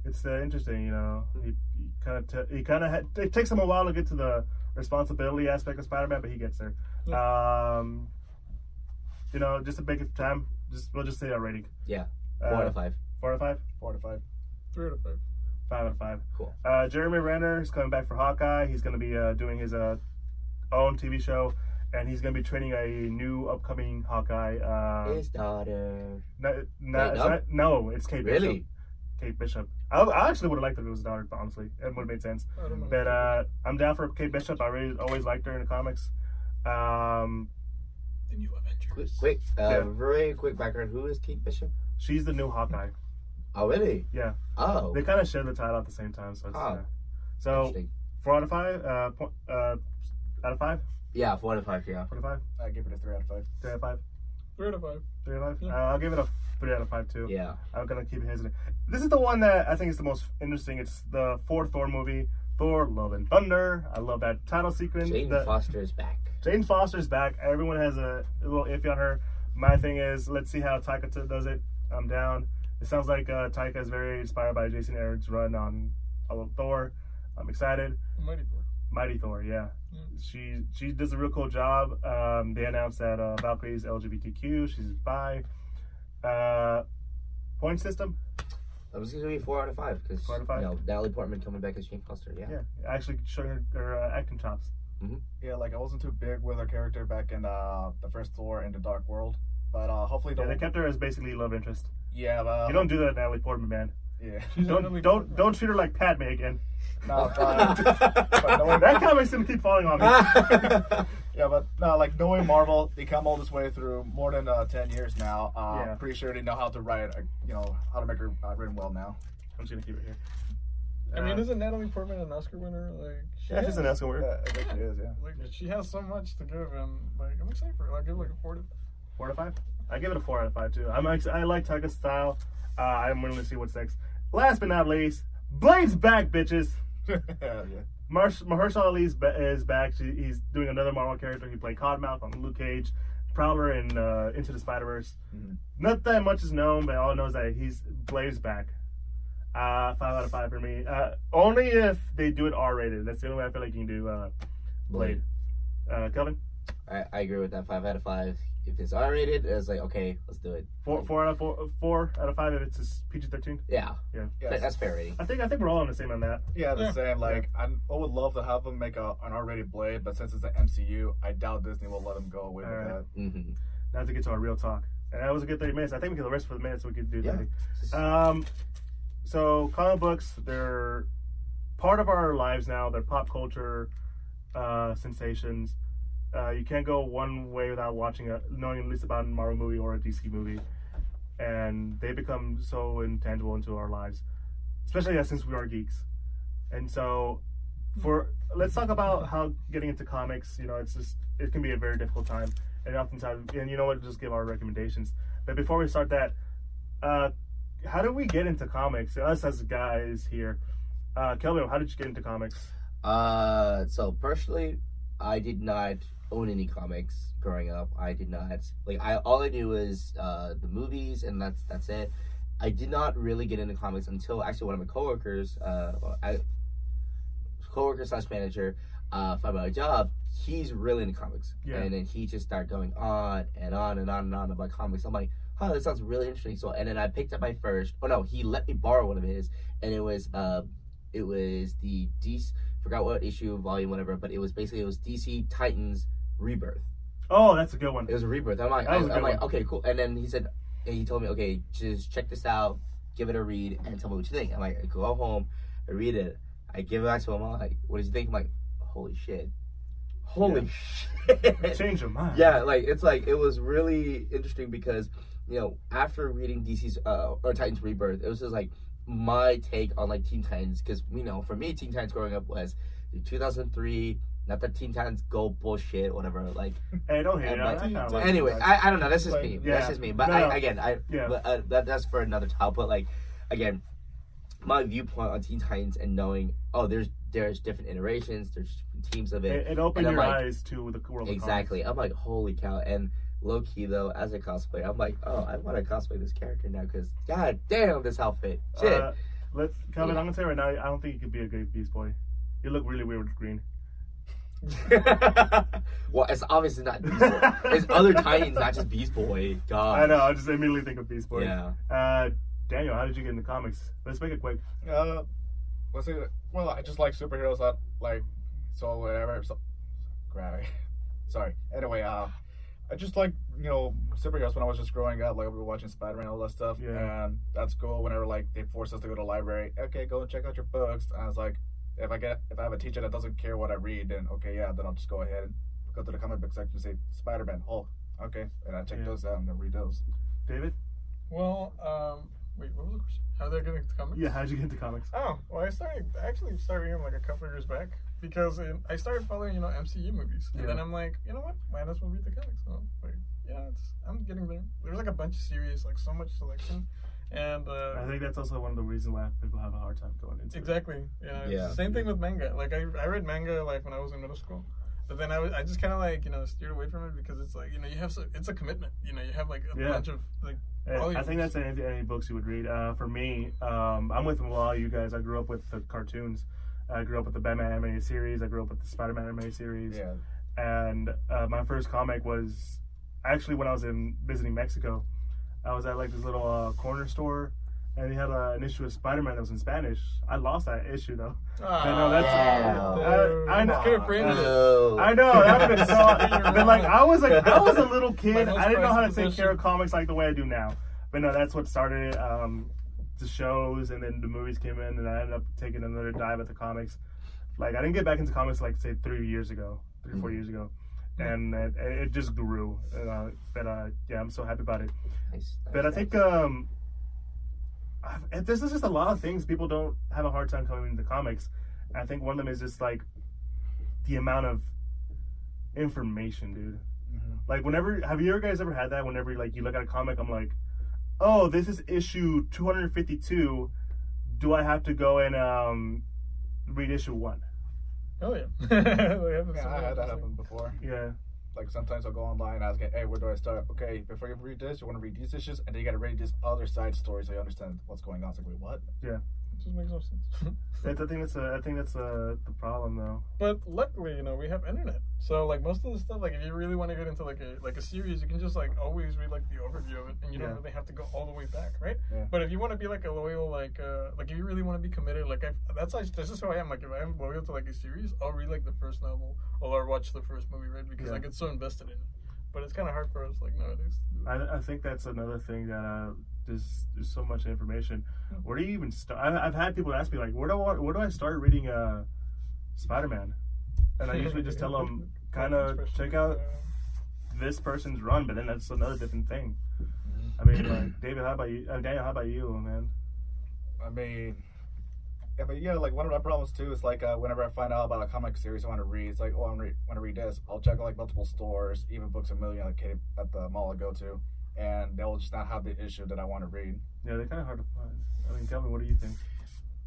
It's uh, interesting, you know. He, he kind of he kind of ha- it takes him a while to get to the responsibility aspect of Spider-Man, but he gets there. Um, you know, just a big time. Just we'll just say a rating. Yeah. Uh, four out of five. Four out of five. Four out of five. Three out of five. Five out of five. Cool. Uh, Jeremy Renner is coming back for Hawkeye. He's going to be uh, doing his uh, own TV show, and he's going to be training a new upcoming Hawkeye. Uh, His daughter. no, no, Wait, it's no? not- no, it's Kate Bishop. Really? Kate Bishop. I, I actually would have liked if it was his daughter, honestly. It would have made sense. I don't know. But uh, I'm down for Kate Bishop. I really always liked her in the comics. Um, the new Avengers. Quick, quick, uh, Yeah. very quick background. Who is Kate Bishop? she's the new Hawkeye. Oh, really? Yeah. Oh, They kind of share the title at the same time. So, it's, Oh. uh, so four out of five. Uh, po- uh, out of five. Yeah, four out of five. Yeah. Four out of five. I give it a three out of five. Three out of five. Three out of five. Three out of five. Yeah. Uh, I'll give it a three out of five too. Yeah. I'm gonna keep it hesitant. This is the one that I think is the most interesting. It's the fourth Thor movie, Thor: Love and Thunder. I love that title sequence. Jane The- Foster is back. Jane Foster is back. Everyone has a, a little iffy on her. My thing is, let's see how Taika t- does it. I'm down. It sounds like uh, Taika is very inspired by Jason Aaron's run on on Thor. I'm excited. Mighty Thor. Mighty Thor, yeah. Yeah. She she does a real cool job. Um, they announced that uh, Valkyrie's LGBTQ. She's bi. Uh, point system. I was gonna be four out of five because Four out of five? you know Natalie Portman coming back as Jane Foster. Yeah. Yeah, actually showing her, her uh, acting chops. Yeah, like I wasn't too big with her character back in uh, the first Thor in the Dark World, but uh, hopefully Yeah, they kept her as basically love interest. Yeah, but you don't do that, Natalie Portman, man. Yeah, [laughs] Don't Natalie don't don't treat her like Padme again. [laughs] no, but, but knowing that comic's gonna keep falling on me. [laughs] yeah, but no, like knowing Marvel, they come all this way through more than uh, ten years now. Uh, Yeah. I'm pretty sure they know how to write, uh, you know, how to make her uh, written well now. I'm just gonna keep it here. I mean, Uh, isn't Natalie Portman an Oscar winner? Like, she yeah, has, she's an Oscar winner. Yeah, I think she is. Yeah. like she has so much to give, and like I'm excited for it. I'll give like a four to Four out of five. I give it a four out of five too. I'm ex- I like Taika's style. Uh, I'm willing to see what's next. Last but not least, Blade's back, bitches. [laughs] yeah, yeah. Marsh- Mahershala Ali's ba- is back. She, he's doing another Marvel character. He played Cottonmouth on Luke Cage, Prowler in uh, Into the Spider Verse. Mhm. Not that much is known, but all I know is that he's Blade's back. Uh, five out of five for me. Uh, only if they do it R rated. That's the only way I feel like you can do uh, Blade. Uh, Kelvin, I, I agree with that. Five out of five. If it's R rated, it's like okay, let's do it. four, four out of four, four out of five if it's PG thirteen. Yeah, Yeah. Yes. that's fair rating. I think I think we're all on the same on that. Yeah, the Yeah. same. Like, I'm, I would love to have them make a, an R-rated Blade, but since it's the MCU, I doubt Disney will let them go away with Alright. that. Mm-hmm. Now to get to our real talk, and that was a good thirty minutes. I think we can the rest for the minutes so we could do Yeah. that. Um, so comic books, they're part of our lives now. They're pop culture uh, sensations. Uh, you can't go one way without watching a knowing at least about a Marvel movie or a DC movie, and they become so intangible into our lives, especially since we are geeks. And so, for let's talk about how getting into comics. You know, it's just it can be a very difficult time, and oftentimes, and you know what, just give our recommendations. But before we start that, uh, how did we get into comics? Us as guys here, uh, Kelvin, how did you get into comics? Uh, so personally, I did not own any comics growing up. I did not like. I all I knew was uh the movies, and that's that's it. I did not really get into comics until actually one of my coworkers, uh, I, coworker slash manager, uh, found my job. He's really into comics, Yeah. and then he just started going on and on and on and on about comics. I'm like, "Oh, that sounds really interesting." So, and then I picked up my first. Oh no, he let me borrow one of his, and it was uh, it was the DC. Forgot what issue, volume, whatever, but it was basically it was DC Titans Rebirth. Oh, that's a good one. It was a rebirth. I'm like, That was a I'm like, okay, cool. And then he said, he told me, okay, just check this out, give it a read, and tell me what you think. I'm like, I go home, I read it, I give it back to him. I'm like, what did you think? I'm like, holy shit, holy shit. Change your mind. yeah, like it's like it was really interesting because you know after reading DC's uh, or Titans Rebirth, it was just like my take on like Teen Titans because you know for me Teen Titans growing up was the 2003. Not that Teen Titans Go bullshit, whatever. Like [laughs] Hey, don't hate and it. I, I like- anyway, I, I don't know. That's just like- me. yeah. That's just me. But No. I, again, I Yeah. but, uh, that, that's for another topic. But like again, my viewpoint on Teen Titans and knowing oh, there's there's different iterations, there's different teams of it. it. It, opened your like- eyes to the world. exactly. I'm like, holy cow! And low key though, as a cosplayer, I'm like, oh, I want to cosplay this character now because god damn this outfit. Shit. Uh, let's, Calvin, Yeah. I'm gonna say right now, I don't think you could be a good Beast Boy. You look really weird with green. [laughs] well, it's obviously not Beast Boy. It's other Titans, not just Beast Boy. God. I know. I just immediately think of Beast Boy. Yeah. Uh, Daniel, how did you get in the comics? Let's make it quick. Uh, let's see. Well, I just like superheroes. That like so whatever. So, grab [laughs] Sorry. Anyway, uh, I just like you know superheroes when I was just growing up. Like we were watching Spider Man, and all that stuff. Yeah. And that's cool. Whenever like they force us to go to the library, okay, go and check out your books. And I was like, if I get if I have a teacher that doesn't care what I read, then okay, yeah, then I'll just go ahead and go to the comic book section and say Spider Man, Hulk. Okay, and I check Yeah. those out and then read those. David? Well, um, wait, what was the question? How they're getting to comics? Yeah, how did you get into comics? Oh, well, I started I actually started reading like a couple of years back because um, I started following you know MCU movies, and then I'm like, you know what, might as well read the comics. So like, yeah, it's, I'm getting there. There's like a bunch of series, like so much selection, and uh, I think that's also one of the reasons why people have a hard time going into it. Exactly. Yeah. it's Yeah. Same thing with manga. Like I, I read manga like when I was in middle school, but then I, was, I just kind of like you know steered away from it because it's like you know you have so, it's a commitment. You know you have like a Yeah. bunch of like I think that's any, any books you would read. Uh, for me, um, I'm with a lot of you guys. I grew up with the cartoons. I grew up with the Batman animated series. I grew up with the Spider-Man animated series. Yeah. And uh, my first comic was actually when I was in visiting Mexico. I was at like this little uh, corner store, and they had uh, an issue of Spider-Man that was in Spanish. I lost that issue though. I know that's. Yeah. I, I know. Could have framed it. No. I know that would have so. [laughs] But like I was like I was a little kid. I didn't know how to prized take care of comics like the way I do now. But no, that's what started it. Um, the shows and then the movies came in, and I ended up taking another dive at the comics. Like I didn't get back into comics like say three years ago, 3 or four Mhm. years ago, and it, it just grew. Uh, but uh, yeah, I'm so happy about it. Nice, But I think nice. um, I- this is just a lot of things people don't have a hard time coming into comics. I think one of them is just like the amount of information, dude. Mhm. Like whenever, have you guys ever had that? Whenever like you look at a comic, I'm like, oh, this is issue 252. Do I have to go and um, read issue one? Oh yeah. [laughs] They have Yeah, I had that happen before. Yeah, Like sometimes I'll go online and ask, hey, where do I start? Okay, before you read this, you want to read these issues, and then you got to read this other side story so you understand what's going on. It's like, wait, what? It just makes no sense. [laughs] that's, I think that's a, I think that's uh the problem though. But luckily, you know, we have internet. So like most of the stuff, like if you really want to get into like a like a series, you can just like always read like the overview of it, and you Yeah. don't really have to go all the way back, right? Yeah. But if you want to be like a loyal, like uh like if you really want to be committed, like I, that's like this is who I am. Like if I am loyal to like a series, I'll read like the first novel or watch the first movie, right? Because Yeah. I get so invested in it. But it's kind of hard for us like nowadays. I, I think that's another thing that uh, there's there's so much information. Where do you even start? I, I've had people ask me like, where do I, where do I start reading uh, Spider-Man? And I [laughs] usually just tell them kind of check out this person's run, but then that's another different thing. I mean, like David, how about you? Uh, Daniel, how about you, man? I mean, yeah, but yeah, like one of my problems too is like uh, whenever I find out about a comic series I want to read, it's like, oh, I want to read, want to read this. I'll check out like multiple stores, even Books a Million, like K- at the mall I go to, and they'll just not have the issue that I want to read. Yeah, they're kind of hard to find. I mean, tell me, what do you think?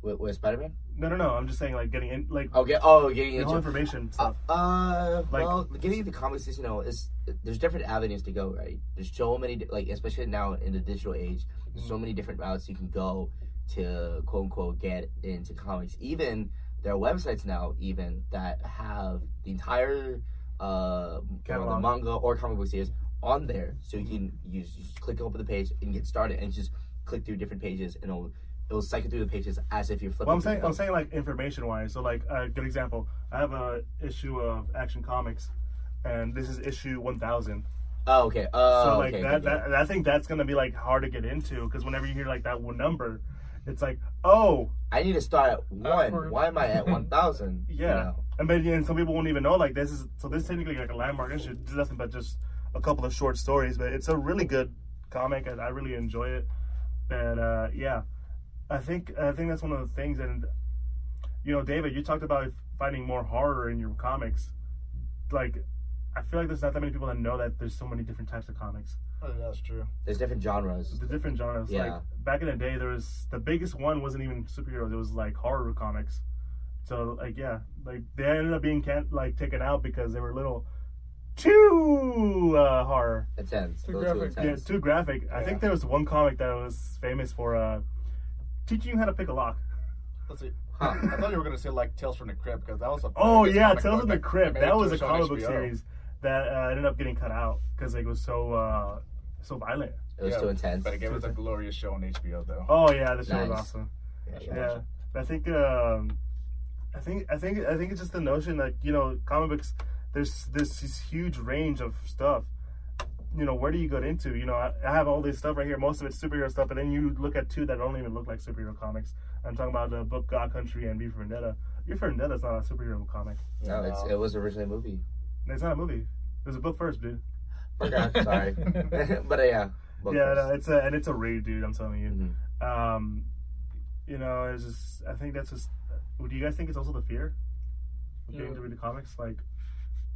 with, with Spider Man. No, no, no. I'm just saying, like getting in, like Okay. Oh, getting the whole into information Uh, stuff. uh Like- well, getting into comics is you know is there's different avenues to go, right? There's so many like especially now in the digital age, there's so many different routes you can go to quote unquote get into comics. Even there are websites now even that have the entire uh the manga or comic book series on there, so you can use just click open the page and get started, and just click through different pages, and it'll it'll cycle through the pages as if you're flipping. Well, I'm saying them. I'm saying like information wise. So like a good example, I have a issue of Action Comics, and this is issue 1000. Oh, okay. Oh, so like okay, that, okay, okay. that, I think that's gonna be like hard to get into because whenever you hear like that one number, it's like oh I need to start at uh, one. Awkward. Why am I at [laughs] one thousand? yeah. And but and some people won't even know like this is so this is technically like a landmark issue. It's nothing but just a couple of short stories, but it's a really good comic and I really enjoy it. And uh, yeah, I think I think that's one of the things. And you know, David, you talked about finding more horror in your comics. Like, I feel like there's not that many people that know that there's so many different types of comics. Oh, that's true. There's different genres. The different genres. Yeah. Like back in the day, there was the biggest one wasn't even superheroes. It was like horror comics. So like yeah, like they ended up being can- like taken out because they were little too uh, horror. Intense. Too A little graphic. Yeah, too graphic. I Yeah. think there was one comic that was famous for uh, teaching you how to pick a lock. Let's see. Huh. I thought you were gonna say like Tales from the Crypt because that was a. Oh yeah, comic Tales from the Crypt. That was a comic book series that uh, ended up getting cut out because it was so uh, so violent. It was Yeah, too intense. But it gave us a glorious show on HBO though. Oh yeah, the show was awesome. Yeah, Yeah. Yeah, I think um, I think I think I think it's just the notion that you know comic books. There's this, this huge range of stuff. You know, where do you get into? You know, I, I have all this stuff right here. Most of it's superhero stuff, but then you look at two that don't even look like superhero comics. I'm talking about the book God Country and V for Vendetta. V for Vendetta is not a superhero comic. No, it's, it was originally a movie. It's not a movie. It was a book first, dude. Forgot, sorry. [laughs] [laughs] but uh, yeah. both yeah, no, it's a and it's a read, dude. I'm telling you. Mhm. Um, you know, it's just I think that's just. Do you guys think it's also the fear of getting Yeah. to read the comics? Like,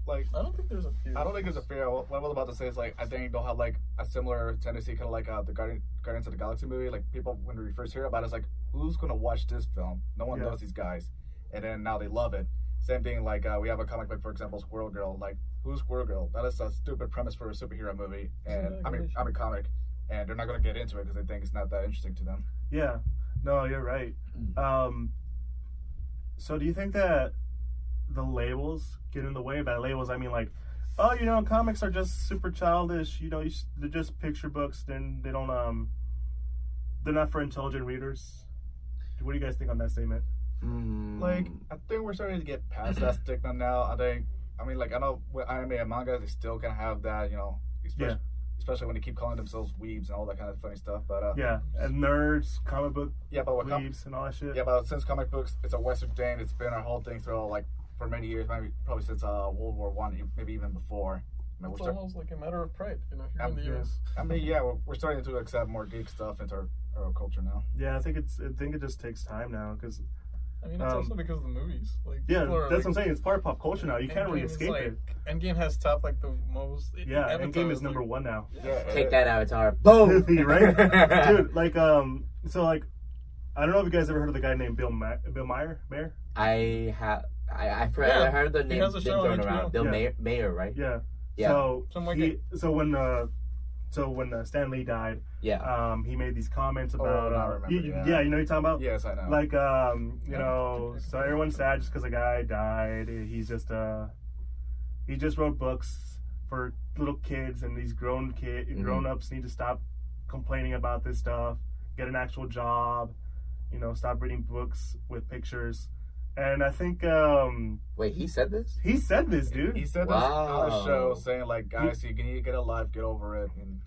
Like I don't think there's a fear. I don't think there's a fear. What I was about to say is like I think they'll have like a similar tendency, kind of like uh, the Guardian, Guardians of the Galaxy movie. Like people when we first hear about it, it's like who's gonna watch this film? No one Yeah. knows these guys, and then now they love it. Same thing like uh, we have a comic book, for example, Squirrel Girl. Like who's Squirrel Girl? That is a stupid premise for a superhero movie, and I mean I mean comic, and they're not gonna get into it because they think it's not that interesting to them. yeah, no, you're right. Um, so do you think that the labels get in the way? By labels, I mean like, oh, you know, comics are just super childish. You know, you, s- they're just picture books. Then they don't um, they're not for intelligent readers. What do you guys think on that statement? Mm. Like I think we're starting to get past that [clears throat] stigma now. I think I mean like I know with anime and manga they still kind of have that you know especially, Yeah. especially when they keep calling themselves weebs and all that kind of funny stuff. But uh, Yeah, and nerds, comic book yeah, but with com- and all that shit. yeah, but since comic books, it's a Western thing. It's been our whole thing throughout like for many years, maybe probably since uh, World War One, e- maybe even before. I mean, It's start- almost like a matter of pride, you know, here Um, in the yeah. U.S. I mean, yeah, we're, we're starting to accept more geek stuff into our, our culture now. Yeah, I think it's. I think it just takes time now because I mean, it's Um, also because of the movies. Like, yeah, that's like, what I'm saying. It's part of pop culture now. You can't really escape like, it. Endgame has topped like the most. Yeah, Avatar Endgame is like- number one now. Yeah, Take that, Avatar. [laughs] Boom! Right, [laughs] dude. Like, um, so like, I don't know if you guys ever heard of the guy named Bill Ma- Bill Meyer. Mayer. I have. I, I, heard, Yeah, I heard the he name has been a show thrown around. Bill Yeah. Mayer, Mayer, right? Yeah. Yeah. So Something like he, so when uh, so when uh, Stan Lee died, Yeah. um, he made these comments about. now I uh, remember, you- yeah. yeah, you know what you're talking about. Yes, I know. Like, um, you Yeah. know, so everyone's sad just because a guy died. He's just uh, he just wrote books for little kids, and these grown kid, Mhm. grown ups need to stop complaining about this stuff. Get an actual job. You know, stop reading books with pictures. And I think um, Wait, he said this? he said this, dude. he said this on the show, saying like, guys, you need to get a life, get over it. And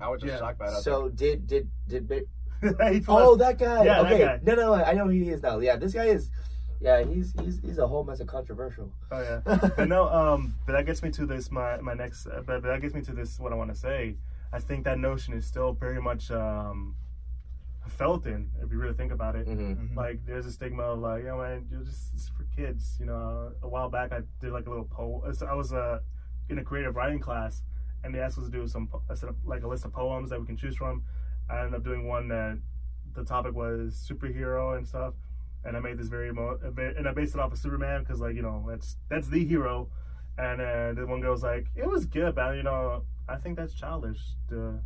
I was just Yeah. shocked by that. So did did did Ba- [laughs] He Oh, that guy. Yeah, that okay. guy. No, no, I know who he is now. Yeah, this guy is. Yeah, he's he's he's a whole mess of controversial. Oh yeah, [laughs] but no, um, but that gets me to this. My my next, uh, but, but that gets me to this. What I want to say. I think that notion is still very much um, felt in. If you really think about it, hmm Mhm. like there's a stigma of like, you know, man, you're just it's for kids. You know, a while back I did like a little poem. I was uh, in a creative writing class, and they asked us to do some po- a set of, like a list of poems that we can choose from. I ended up doing one that the topic was superhero and stuff, and I made this very emo- a bit- and I based it off of Superman because like you know that's that's the hero, and uh, the one girl was like it was good, but you know I think that's childish to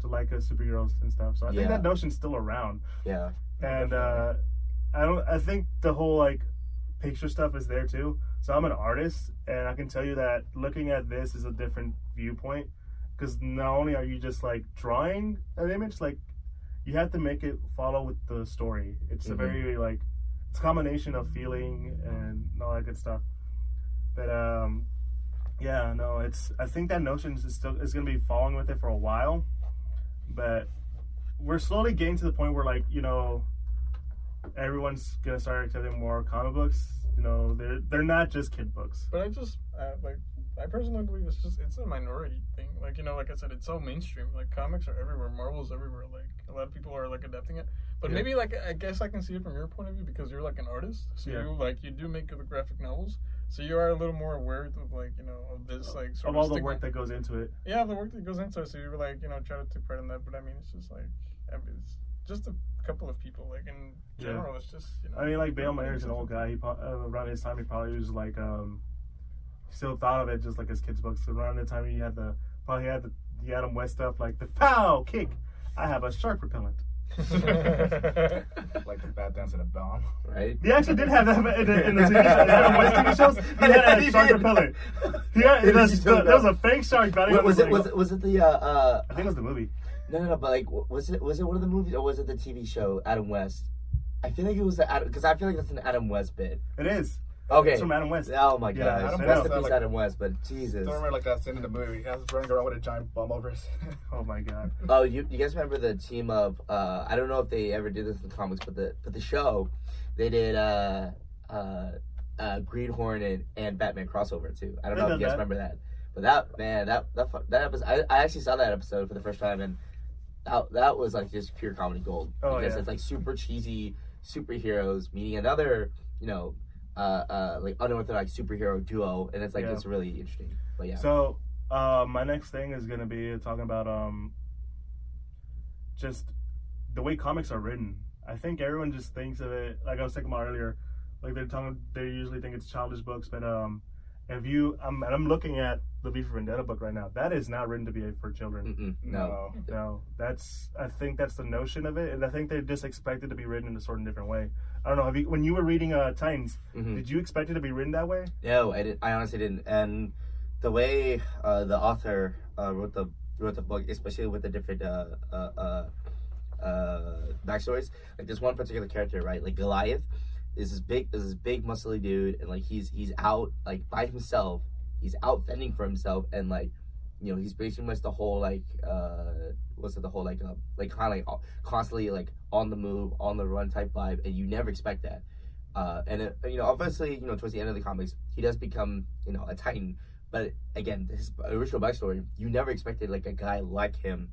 to like uh, superheroes and stuff. So I think Yeah. that notion's still around Yeah. and uh, I don't. I think the whole like picture stuff is there too. So I'm an artist, and I can tell you that looking at this is a different viewpoint. because not only are you just like drawing an image, like you have to make it follow with the story. It's a Mhm. very like it's a combination of feeling and all that good stuff. But um, yeah, no, it's I think that notion is still is gonna be following with it for a while, but we're slowly getting to the point where like you know everyone's gonna start accepting more comic books. You know, they're they're not just kid books. But I just uh, like I personally believe it's just it's a minority thing. Like you know, like I said, it's so mainstream. Like comics are everywhere, Marvel's everywhere. Like a lot of people are like adapting it. But Yeah. maybe like I guess I can see it from your point of view because you're like an artist. So Yeah. you like you do make the graphic novels. So you are a little more aware of like you know of this like sort Of of, all the work that goes into it. yeah the work that goes into it. So you were like you know try to take part in that. But I mean it's just like I mean, it's just a couple of people. Like in Yeah. general, it's just you know. I mean, like Bale Mayer's an old guy. He uh, around his time, he probably was like, um, still thought of it just like his kids' books. So around the time he had the probably had the, the Adam West stuff, like the pow kick. I have a shark repellent. [laughs] like the bad dance in a bomb. right? He actually did have that in the, in the TV show, the West TV shows. [laughs] He had a He shark did. repellent. Yeah, [laughs] it was, did show there was a fake shark batting Wa- on was it was it was it the uh, uh I think it was the movie. no no no but like was it was it one of the movies or was it the TV show Adam West? I feel like it was the Adam because I feel like that's an Adam West bit. It is. Okay. It's from Adam West. Oh my Yeah, gosh. Adam Rest West, in peace, like- Adam West, but Jesus. Don't remember like that scene in the movie. He was running around with a giant bum over his. [laughs] Oh my god. Oh, you, you guys remember the team up? Uh, I don't know if they ever did this in the comics, but the but the show, they did uh, uh, uh, Green Hornet and Batman crossover too. I don't They know if you guys that. remember that, but that man, that that that episode, I, I actually saw that episode for the first time, and that, that was like just pure comedy gold Oh, because yeah. it's like super cheesy superheroes meeting another, you know, uh, uh, like unorthodox superhero duo, and it's like Yeah. it's really interesting. But yeah, So, uh, my next thing is gonna be talking about um, just the way comics are written. I think everyone just thinks of it like I was talking about earlier. Like they're talking, they usually think it's childish books, but um, if you, I'm, and I'm looking at the V for Vendetta book right now. That is not written to be for children. Mm-mm, no. No, that's I think that's the notion of it, and I think they just expect it to be written in a certain different way. I don't know. Have you, when you were reading uh, Titans, Mhm. did you expect it to be written that way? No, I didn't. I honestly didn't. And the way uh, the author uh, wrote the wrote the book, especially with the different uh, uh, uh, uh, backstories, like this one particular character, right? Like Goliath is this big, is this big muscly dude, and like he's he's out like by himself. He's out fending for himself, and like you know he's pretty much the whole like uh what's it the whole like uh, like kind of like uh, constantly like on the move, on the run type vibe, and you never expect that. Uh, and it, you know, obviously, you know, towards the end of the comics, he does become, you know, a titan. But again, his original backstory, you never expected like a guy like him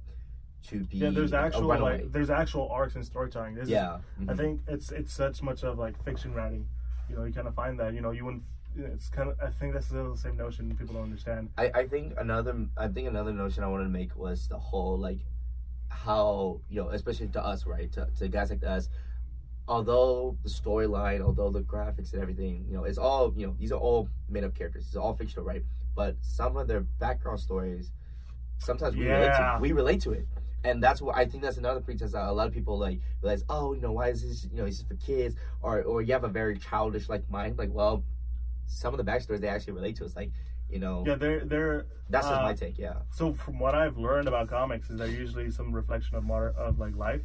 to be Yeah, there's actual like there's actual arcs in storytelling. This is- yeah, I mm-hmm. think it's it's such much of like fiction writing. You know, you kind of find that. You know, you wouldn't. It's kind of. I think that's the same notion people don't understand. I, I think another I think another notion I wanted to make was the whole like how you know especially to us right to, to guys like us although the storyline although the graphics and everything you know it's all you know these are all made up characters it's all fictional right but some of their background stories sometimes we relate Yeah. to we relate to it and that's what I think that's another pretense that a lot of people like realize oh you know why is this you know it's just for kids or or you have a very childish like mind like well some of the backstories they actually relate to it's like you know Yeah, they're they're. that's just uh, my take, yeah. So from what I've learned about comics is they're usually some reflection of modern of like life.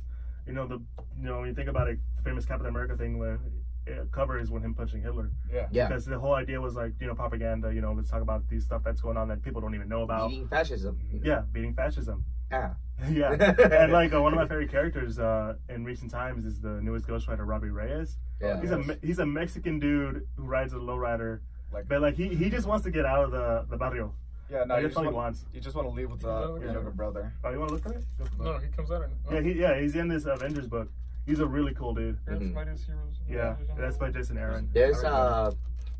You know the you know when you think about it, the famous Captain America thing where it cover is when him punching Hitler. Yeah. Yeah. Because the whole idea was like you know propaganda. You know let's talk about these stuff that's going on that people don't even know about. Beating fascism. you know. Yeah, beating fascism. Ah. [laughs] yeah, [laughs] and like uh, one of my favorite characters uh, in recent times is the newest Ghost Rider, Robbie Reyes. Yeah. He's a Me- he's a Mexican dude who rides a lowrider, Like, but like he, he just wants to get out of the the barrio. yeah, no, Like, you that's just, all he want, wants. you just want to leave with uh, Yeah. your younger brother. Oh, you want to look at it? Go for it. No, he comes out and Yeah, he, yeah, he's in this Avengers book. He's a really cool dude. That's Mhm. Mightiest Heroes. Yeah, that's by Jason Aaron. There's I uh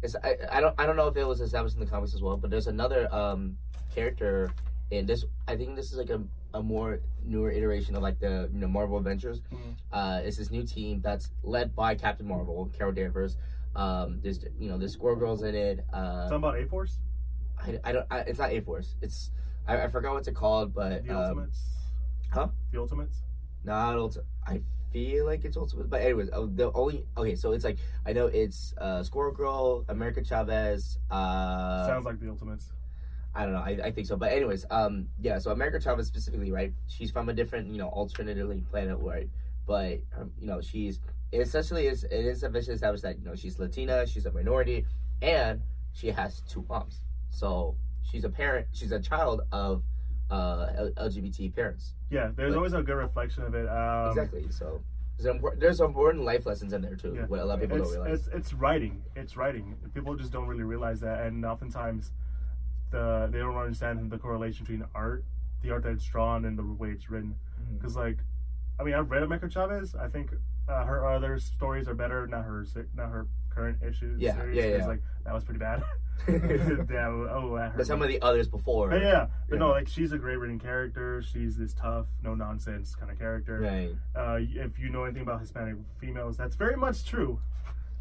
it's I, I don't I don't know if it was established in the comics as well, but there's another um character in this I think this is like a, a more newer iteration of like the you know Marvel Adventures. Mhm. Uh it's this new team that's led by Captain Marvel, Carol Danvers. Um there's you know there's Squirrel Girls in it. Uh Talking about A Force, I, I don't I, it's not A Force. It's I, I forgot what's it called, but the um, Ultimates. huh? The Ultimates. Not ulti- I feel like it's Ultimates, but anyways, uh, the only okay. So it's like I know it's uh, Squirrel Girl, America Chavez. Uh, Sounds like the Ultimates. I don't know. I, I think so. But anyways, um, yeah. So America Chavez specifically, right? She's from a different, you know, alternatively planet, right? But um, you know, she's essentially is it is eventually established that you know she's Latina, she's a minority, and she has two moms. So she's a parent. She's a child of uh, LGBT parents. Yeah, there's Like- always a good reflection of it. Um, exactly. So there's, important, there's important life lessons in there too. Yeah. What a lot of people it's, don't realize. It's, it's writing. It's writing. People just don't really realize that, and oftentimes, the they don't understand the correlation between art, the art that's drawn, and the way it's written. Because like, I mean, I've read America Chavez. I think uh, her other stories are better. Not her. Not her current issues. Yeah, series, yeah, yeah. Like that was pretty bad. [laughs] [laughs] Damn. Oh, that hurt. but some of the others before. But yeah, but no, like she's a great written character. She's this tough, no nonsense kind of character. Right. Uh, if you know anything about Hispanic females, that's very much true.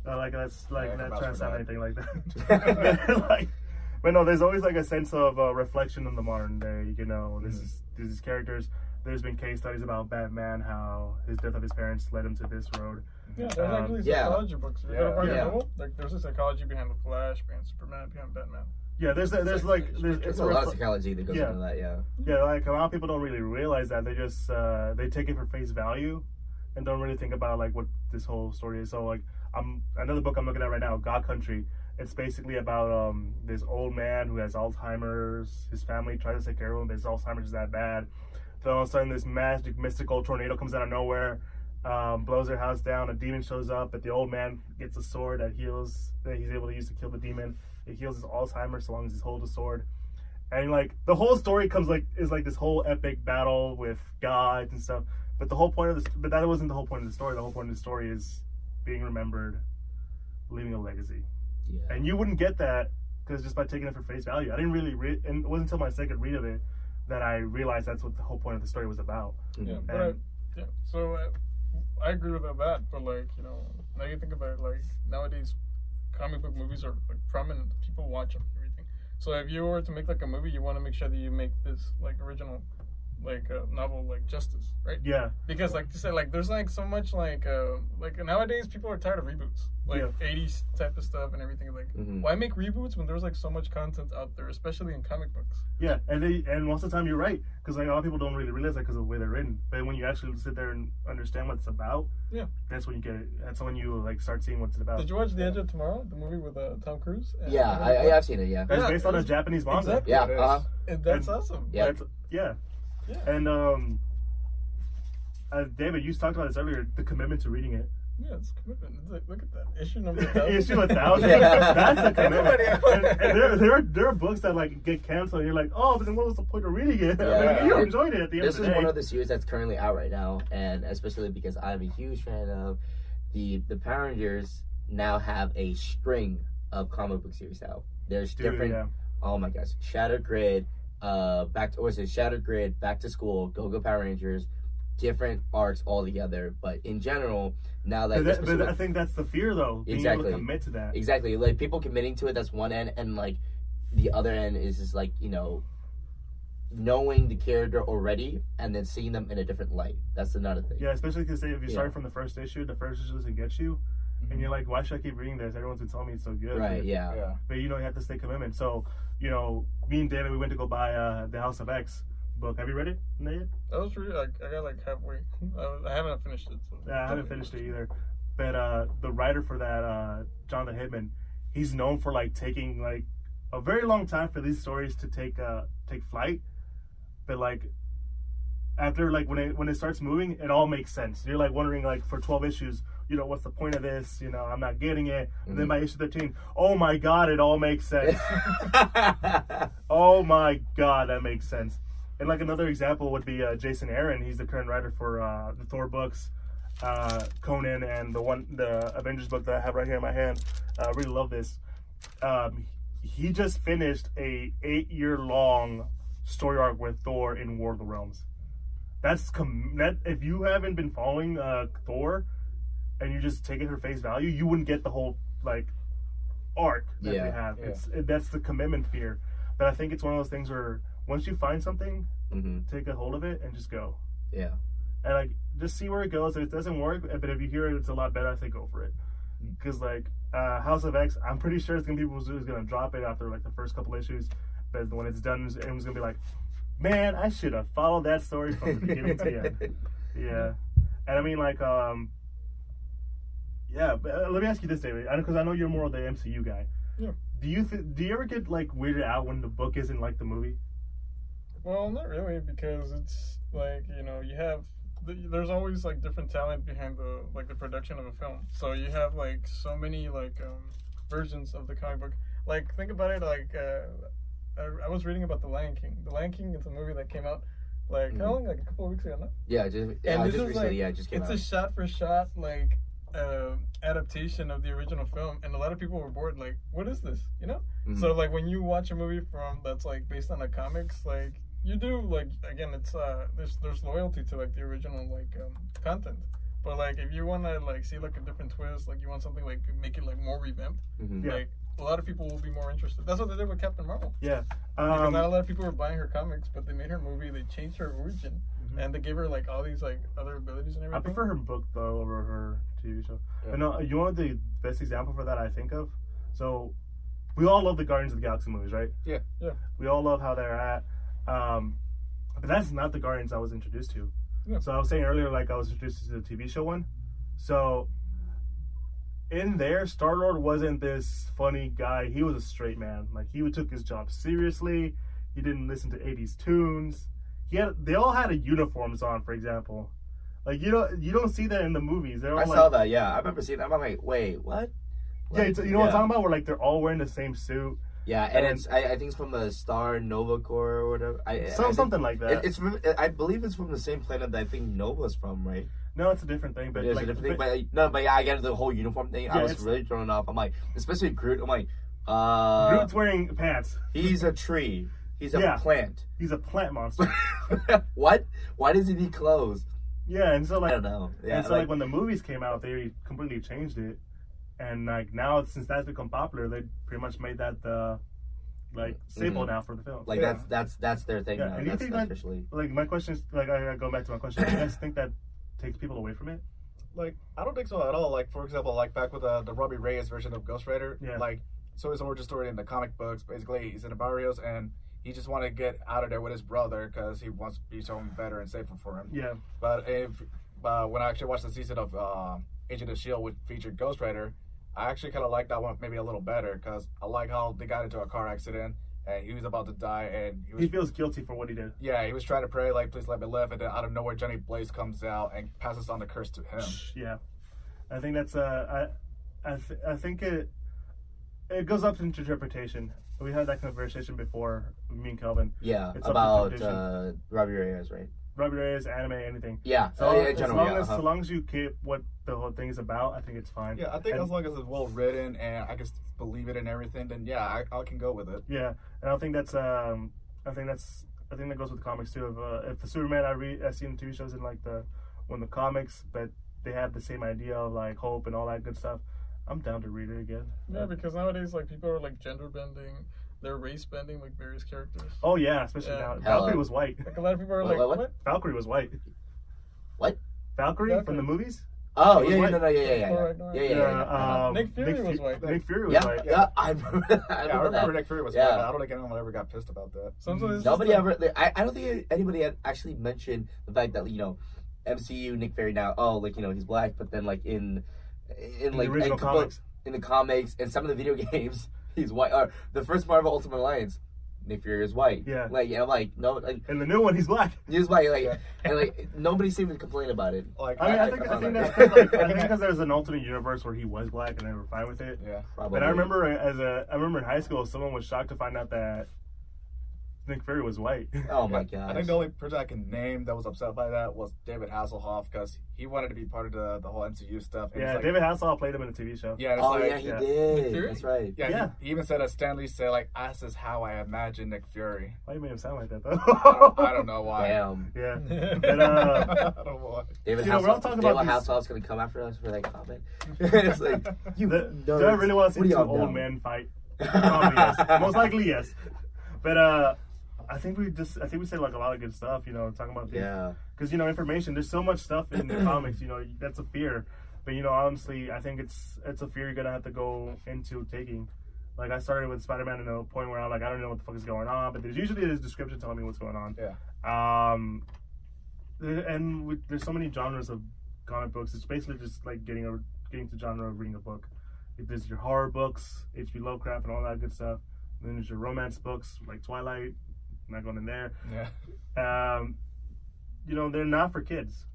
Uh, like that's like can not trying to sound anything like that. [laughs] like, but no, there's always like a sense of uh, reflection in the modern day. You know, this Mhm. is these characters. There's been case studies about Batman, how his death of his parents led him to this road. Yeah, there's Um, actually yeah. psychology books. You Yeah. gotta Barnes and Yeah. Noble, Like there's a psychology behind the Flash, behind Superman, behind Batman. Yeah, there's there's It's like like- there's, it's it's a a lot of psychology that goes Yeah. into that. Yeah. Yeah, like a lot of people don't really realize that. They just uh, they take it for face value, and don't really think about like what this whole story is. So like, I'm another book I'm looking at right now, God Country. It's basically about um, this old man who has Alzheimer's. His family tries to take care of him, but his Alzheimer's is that bad. Then all of a sudden, this magic, mystical tornado comes out of nowhere, um, blows their house down. A demon shows up, but the old man gets a sword that heals. That he's able to use to kill the demon. It heals his Alzheimer's so long as he holds a sword and like the whole story comes like is like this whole epic battle with gods and stuff. But the whole point of this, but that wasn't the whole point of the story. The whole point of the story is being remembered, leaving a legacy. Yeah. And you wouldn't get that because just by taking it for face value. I didn't really read, and it wasn't until my second read of it that I realized that's what the whole point of the story was about. Yeah, but I, yeah. So uh, I agree with that. But like you know, now you think about it, like nowadays, comic book movies are like prominent. People watch them, everything. So if you were to make like a movie, you want to make sure that you make this like original, like uh, novel like justice, right? Yeah, Because like you said, like there's like so much like uh, like nowadays people are tired of reboots, like Yeah. 80s type of stuff and everything. Like Mhm. why make reboots when there's like so much content out there, especially in comic books? yeah, and they, and most of the time you're right because like a lot of people don't really realize that because of the way they're written. But when you actually sit there and understand what it's about, Yeah. that's when you get it. That's when you like start seeing what it's about. Did you watch The Edge of Tomorrow, the movie with uh, Tom Cruise? and Yeah, Natalie I, I, have seen it. Yeah. That's Yeah, based on a Japanese manga. Exactly. Yeah. It is. Uh, And that's And- awesome. Yeah. That's- yeah. Yeah. And um, uh, David, you talked about this earlier. The commitment to reading it. Yeah, it's commitment. It's like, look at that issue [laughs] number. 1,000. Issue a thousand. [laughs] Yeah. That's a commitment. And, and there, there, are, there are books that like get canceled. And you're like, oh, but then what was the point of reading it? I [laughs] mean, Yeah. you enjoyed it at the end This of is the day. one of the series that's currently out right now, and especially because I'm a huge fan of the the Power Rangers. Now have a string of comic book series out. There's Dude, different. yeah. Oh my gosh, Shadow Grid, uh, back to or is it Shattered Grid, Back to School, Go Go Power Rangers, different arcs all together. But in general, now that But, that, but I think that's the fear, though. Being able Exactly. to commit to that. exactly like people committing to it, that's one end, and like the other end is just like you know knowing the character already and then seeing them in a different light. That's another thing. Yeah, especially because if you Yeah. start from the first issue, the first issue doesn't get you, and you're like, why should I keep reading this? Everyone's been telling me it's so good. Right. Yeah. Yeah. but you know you have to stay commitment. So you know, me and David, we went to go buy uh, the House of X book. Have you read it, Nate? I was really like I got like halfway. I, I haven't finished it. So Yeah, I haven't finished it either. But uh, the writer for that, uh, Jonathan Hickman, he's known for like taking like a very long time for these stories to take uh take flight. But like after like when it when it starts moving, it all makes sense. You're like wondering like for twelve issues, you know, what's the point of this? You know, I'm not getting it. And then by issue 13, oh my god, it all makes sense. [laughs] [laughs] Oh my god, that makes sense. And like another example would be uh, Jason Aaron. He's the current writer for uh, the Thor books, uh, Conan, and the one the Avengers book that I have right here in my hand. Uh, I really love this. Um, he just finished a eight year long story arc with Thor in War of the Realms. That's com- that if you haven't been following uh, Thor and you just take it for face value, you wouldn't get the whole like arc that Yeah. we have. Yeah. It's it, that's the commitment fear. But I think it's one of those things where once you find something, hmm take a hold of it and just go. Yeah. And like just see where it goes. If it doesn't work, but if you hear it, it's a lot better. I say go for it. Mm. Because like uh, House of X, I'm pretty sure it's gonna be people who's gonna drop it after like the first couple issues. but when it's done, everyone's gonna be like, "Man, I should have followed that story from the beginning to the end." [laughs] Yeah, and I mean, like, um, yeah. But uh, let me ask you this, David, because I know you're more of the MCU guy. Yeah. Do you th- do you ever get like weirded out when the book isn't like the movie? Well, not really, because it's like you know you have th- there's always like different talent behind the like the production of a film. So you have like so many like um, versions of the comic book. Like think about it. Like uh, I, I was reading about the Lion King. The Lion King is a movie that came out like how Mhm. long? Like a couple of weeks ago. No? yeah, just yeah, And this just is recently. like- yeah, it just came it's out. It's a shot for shot like uh, adaptation of the original film, and a lot of people were bored. Like, what is this? You know? Mhm. So like when you watch a movie from that's like based on the comics, like you do like again, it's uh there's there's loyalty to like the original like um, content. But like if you want to like see like a different twist, like you want something like make it like more revamped, Mhm. Yeah. like a lot of people will be more interested. That's what they did with Captain Marvel. Yeah. Because Um, not a lot of people were buying her comics, but they made her movie. They changed her origin, Mhm. and they gave her like all these like other abilities and everything. I everything. prefer her book though over her TV show. Yeah. But no, you know what the best example for that I think of? So we all love the Guardians of the Galaxy movies, right? Yeah. Yeah. We all love how they're at. Um, but that's not the Guardians I was introduced to. Yeah. So I was saying earlier, like I was introduced to the TV show one. So in there, Star Lord wasn't this funny guy. He was a straight man. Like he took his job seriously. He didn't listen to '80s tunes. He had. They all had a uniforms on, for example. Like you don't you don't see that in the movies. They're all I like, saw that. Yeah, I remember seeing that. I'm like, wait, what? Yeah, Like, it's, you know what I'm talking about? Where like they're all wearing the same suit, Yeah, and, And- it's I, I think it's from the Star Nova Corps or whatever. I, I some think- something like that. It, it's from, I believe it's from the same planet that I think Nova's from, right? no, it's a different thing. But it's like, a different thing. but- But no, but yeah, I get the whole uniform thing. I was really thrown off. I'm like, especially Groot. I'm like, uh, Groot's wearing pants. he's a tree. He's a Yeah. plant. He's a plant monster. [laughs] what? Why does he need clothes? Yeah, and so I like, don't know. Yeah, and so like, when the movies came out, they completely changed it, and like now since that's become popular, they pretty much made that the like staple Mhm. now for the film. like Yeah. that's that's that's their thing Yeah, now. and you That's think that- officially. like my question is like I gotta go back to my question. Do you guys think that takes people away from it? Like, I don't think so at all. Like, for example, like back with uh, the Robbie Reyes version of Ghost Rider, Yeah. like, so his origin story in the comic books, basically, he's in the barrios and he just want to get out of there with his brother because he wants to be someone better and safer for him. Yeah, But if uh, when I actually watched the season of uh, Agent of Shield, which featured Ghost Rider, I actually kind of like that one maybe a little better because I like how they got into a car accident and he was about to die and he was he feels guilty for what he did. yeah he was trying to pray like please let me live and then out of nowhere Johnny Blaze comes out and passes on the curse to him. Yeah, I think that's uh, I, I, th- I think it, it goes up to interpretation. We had that conversation before, me and Kelvin. Yeah, It's about tradition. uh, Robbie Reyes, right? Robbie Reyes, anime, anything. Yeah. So oh, yeah, as long yeah, as uh-huh. so long as you keep what the whole thing is about, I think it's fine. Yeah, I think And- as long as it's well written and I can believe it and everything, then yeah, I, I can go with it. Yeah, and I think that's um, I think that's I think that goes with comics too. If uh, if the Superman I read I see in TV shows in like the when the comics, but they have the same idea of like hope and all that good stuff. I'm down to read it again. Yeah, because nowadays like people are like gender bending, they're race bending like various characters. Oh yeah, especially Yeah. now. Hello. Valkyrie was white. Like a lot of people are What, like, what, what? what? Valkyrie was white. What? Valkyrie, Valkyrie. from the movies? Oh, yeah, yeah, no, no, yeah, yeah, yeah, Thor yeah, Ragnarok. yeah, yeah, yeah, yeah. uh-huh. um, Nick Fury was Fu- white. Nick Fury was yeah, white. yeah, I remember that. I Yeah, I remember remember that. Nick Fury was Yeah. yeah. but I don't think anyone ever got pissed about that. Sometimes it's Nobody just, ever. I, I don't think anybody had actually mentioned the fact that you know, MCU Nick Fury now. Oh, like you know he's black, but then like in in In like the original comics. in the comics and some of the video [laughs] games, he's white. Or the first Marvel Ultimate Alliance, Nick Fury is white. Yeah. Like yeah, like no, like In the new one, he's black. [laughs] he's white. Like Yeah. and like nobody seemed to complain about it. Like, I mean, I, think I found think that. that's 'cause, like, [laughs] I think because there's an alternate universe where he was black and they were fine with it. yeah. Probably. But I remember as a I remember in high school, someone was shocked to find out that Nick Fury was white. Oh [laughs] my god. I think the only person I can name that was upset by that was David Hasselhoff because he wanted to be part of the, the whole MCU stuff. And yeah, like, David Hasselhoff played him in a TV show. Yeah, it's Oh like, yeah, he yeah. did. Fury? That's right. yeah, Yeah. He, he even said that Stan Lee said like, "This is how I imagine Nick Fury." Why you made him sound like that though? I don't, I don't know why. Damn. [laughs] Yeah. Yeah. [laughs] But, uh, I don't know why. David You know, we're all Hasselhoff. talking David about these- Hasselhoff's gonna come after us for that comment. it's like you. the, do I really want to see are two old doing? men fight? Probably yes. Most likely yes. But uh, I think we just I think we said like a lot of good stuff. You know, talking about Yeah. because you know information. There's so much stuff in the [clears throat] comics. You know, that's a fear. But you know, honestly, I think it's it's a fear you're gonna have to go into taking. Like I started with Spider Man in a point where I'm like, I don't know what the fuck is going on, but there's usually this description telling me what's going on. Yeah. Um, and with, there's so many genres of comic books. It's basically just like getting a getting to genre of reading a book. If there's your horror books, H.P. Lovecraft, and all that good stuff. then there's your romance books like Twilight. Not going in there. Yeah. Um, you know, they're not for kids.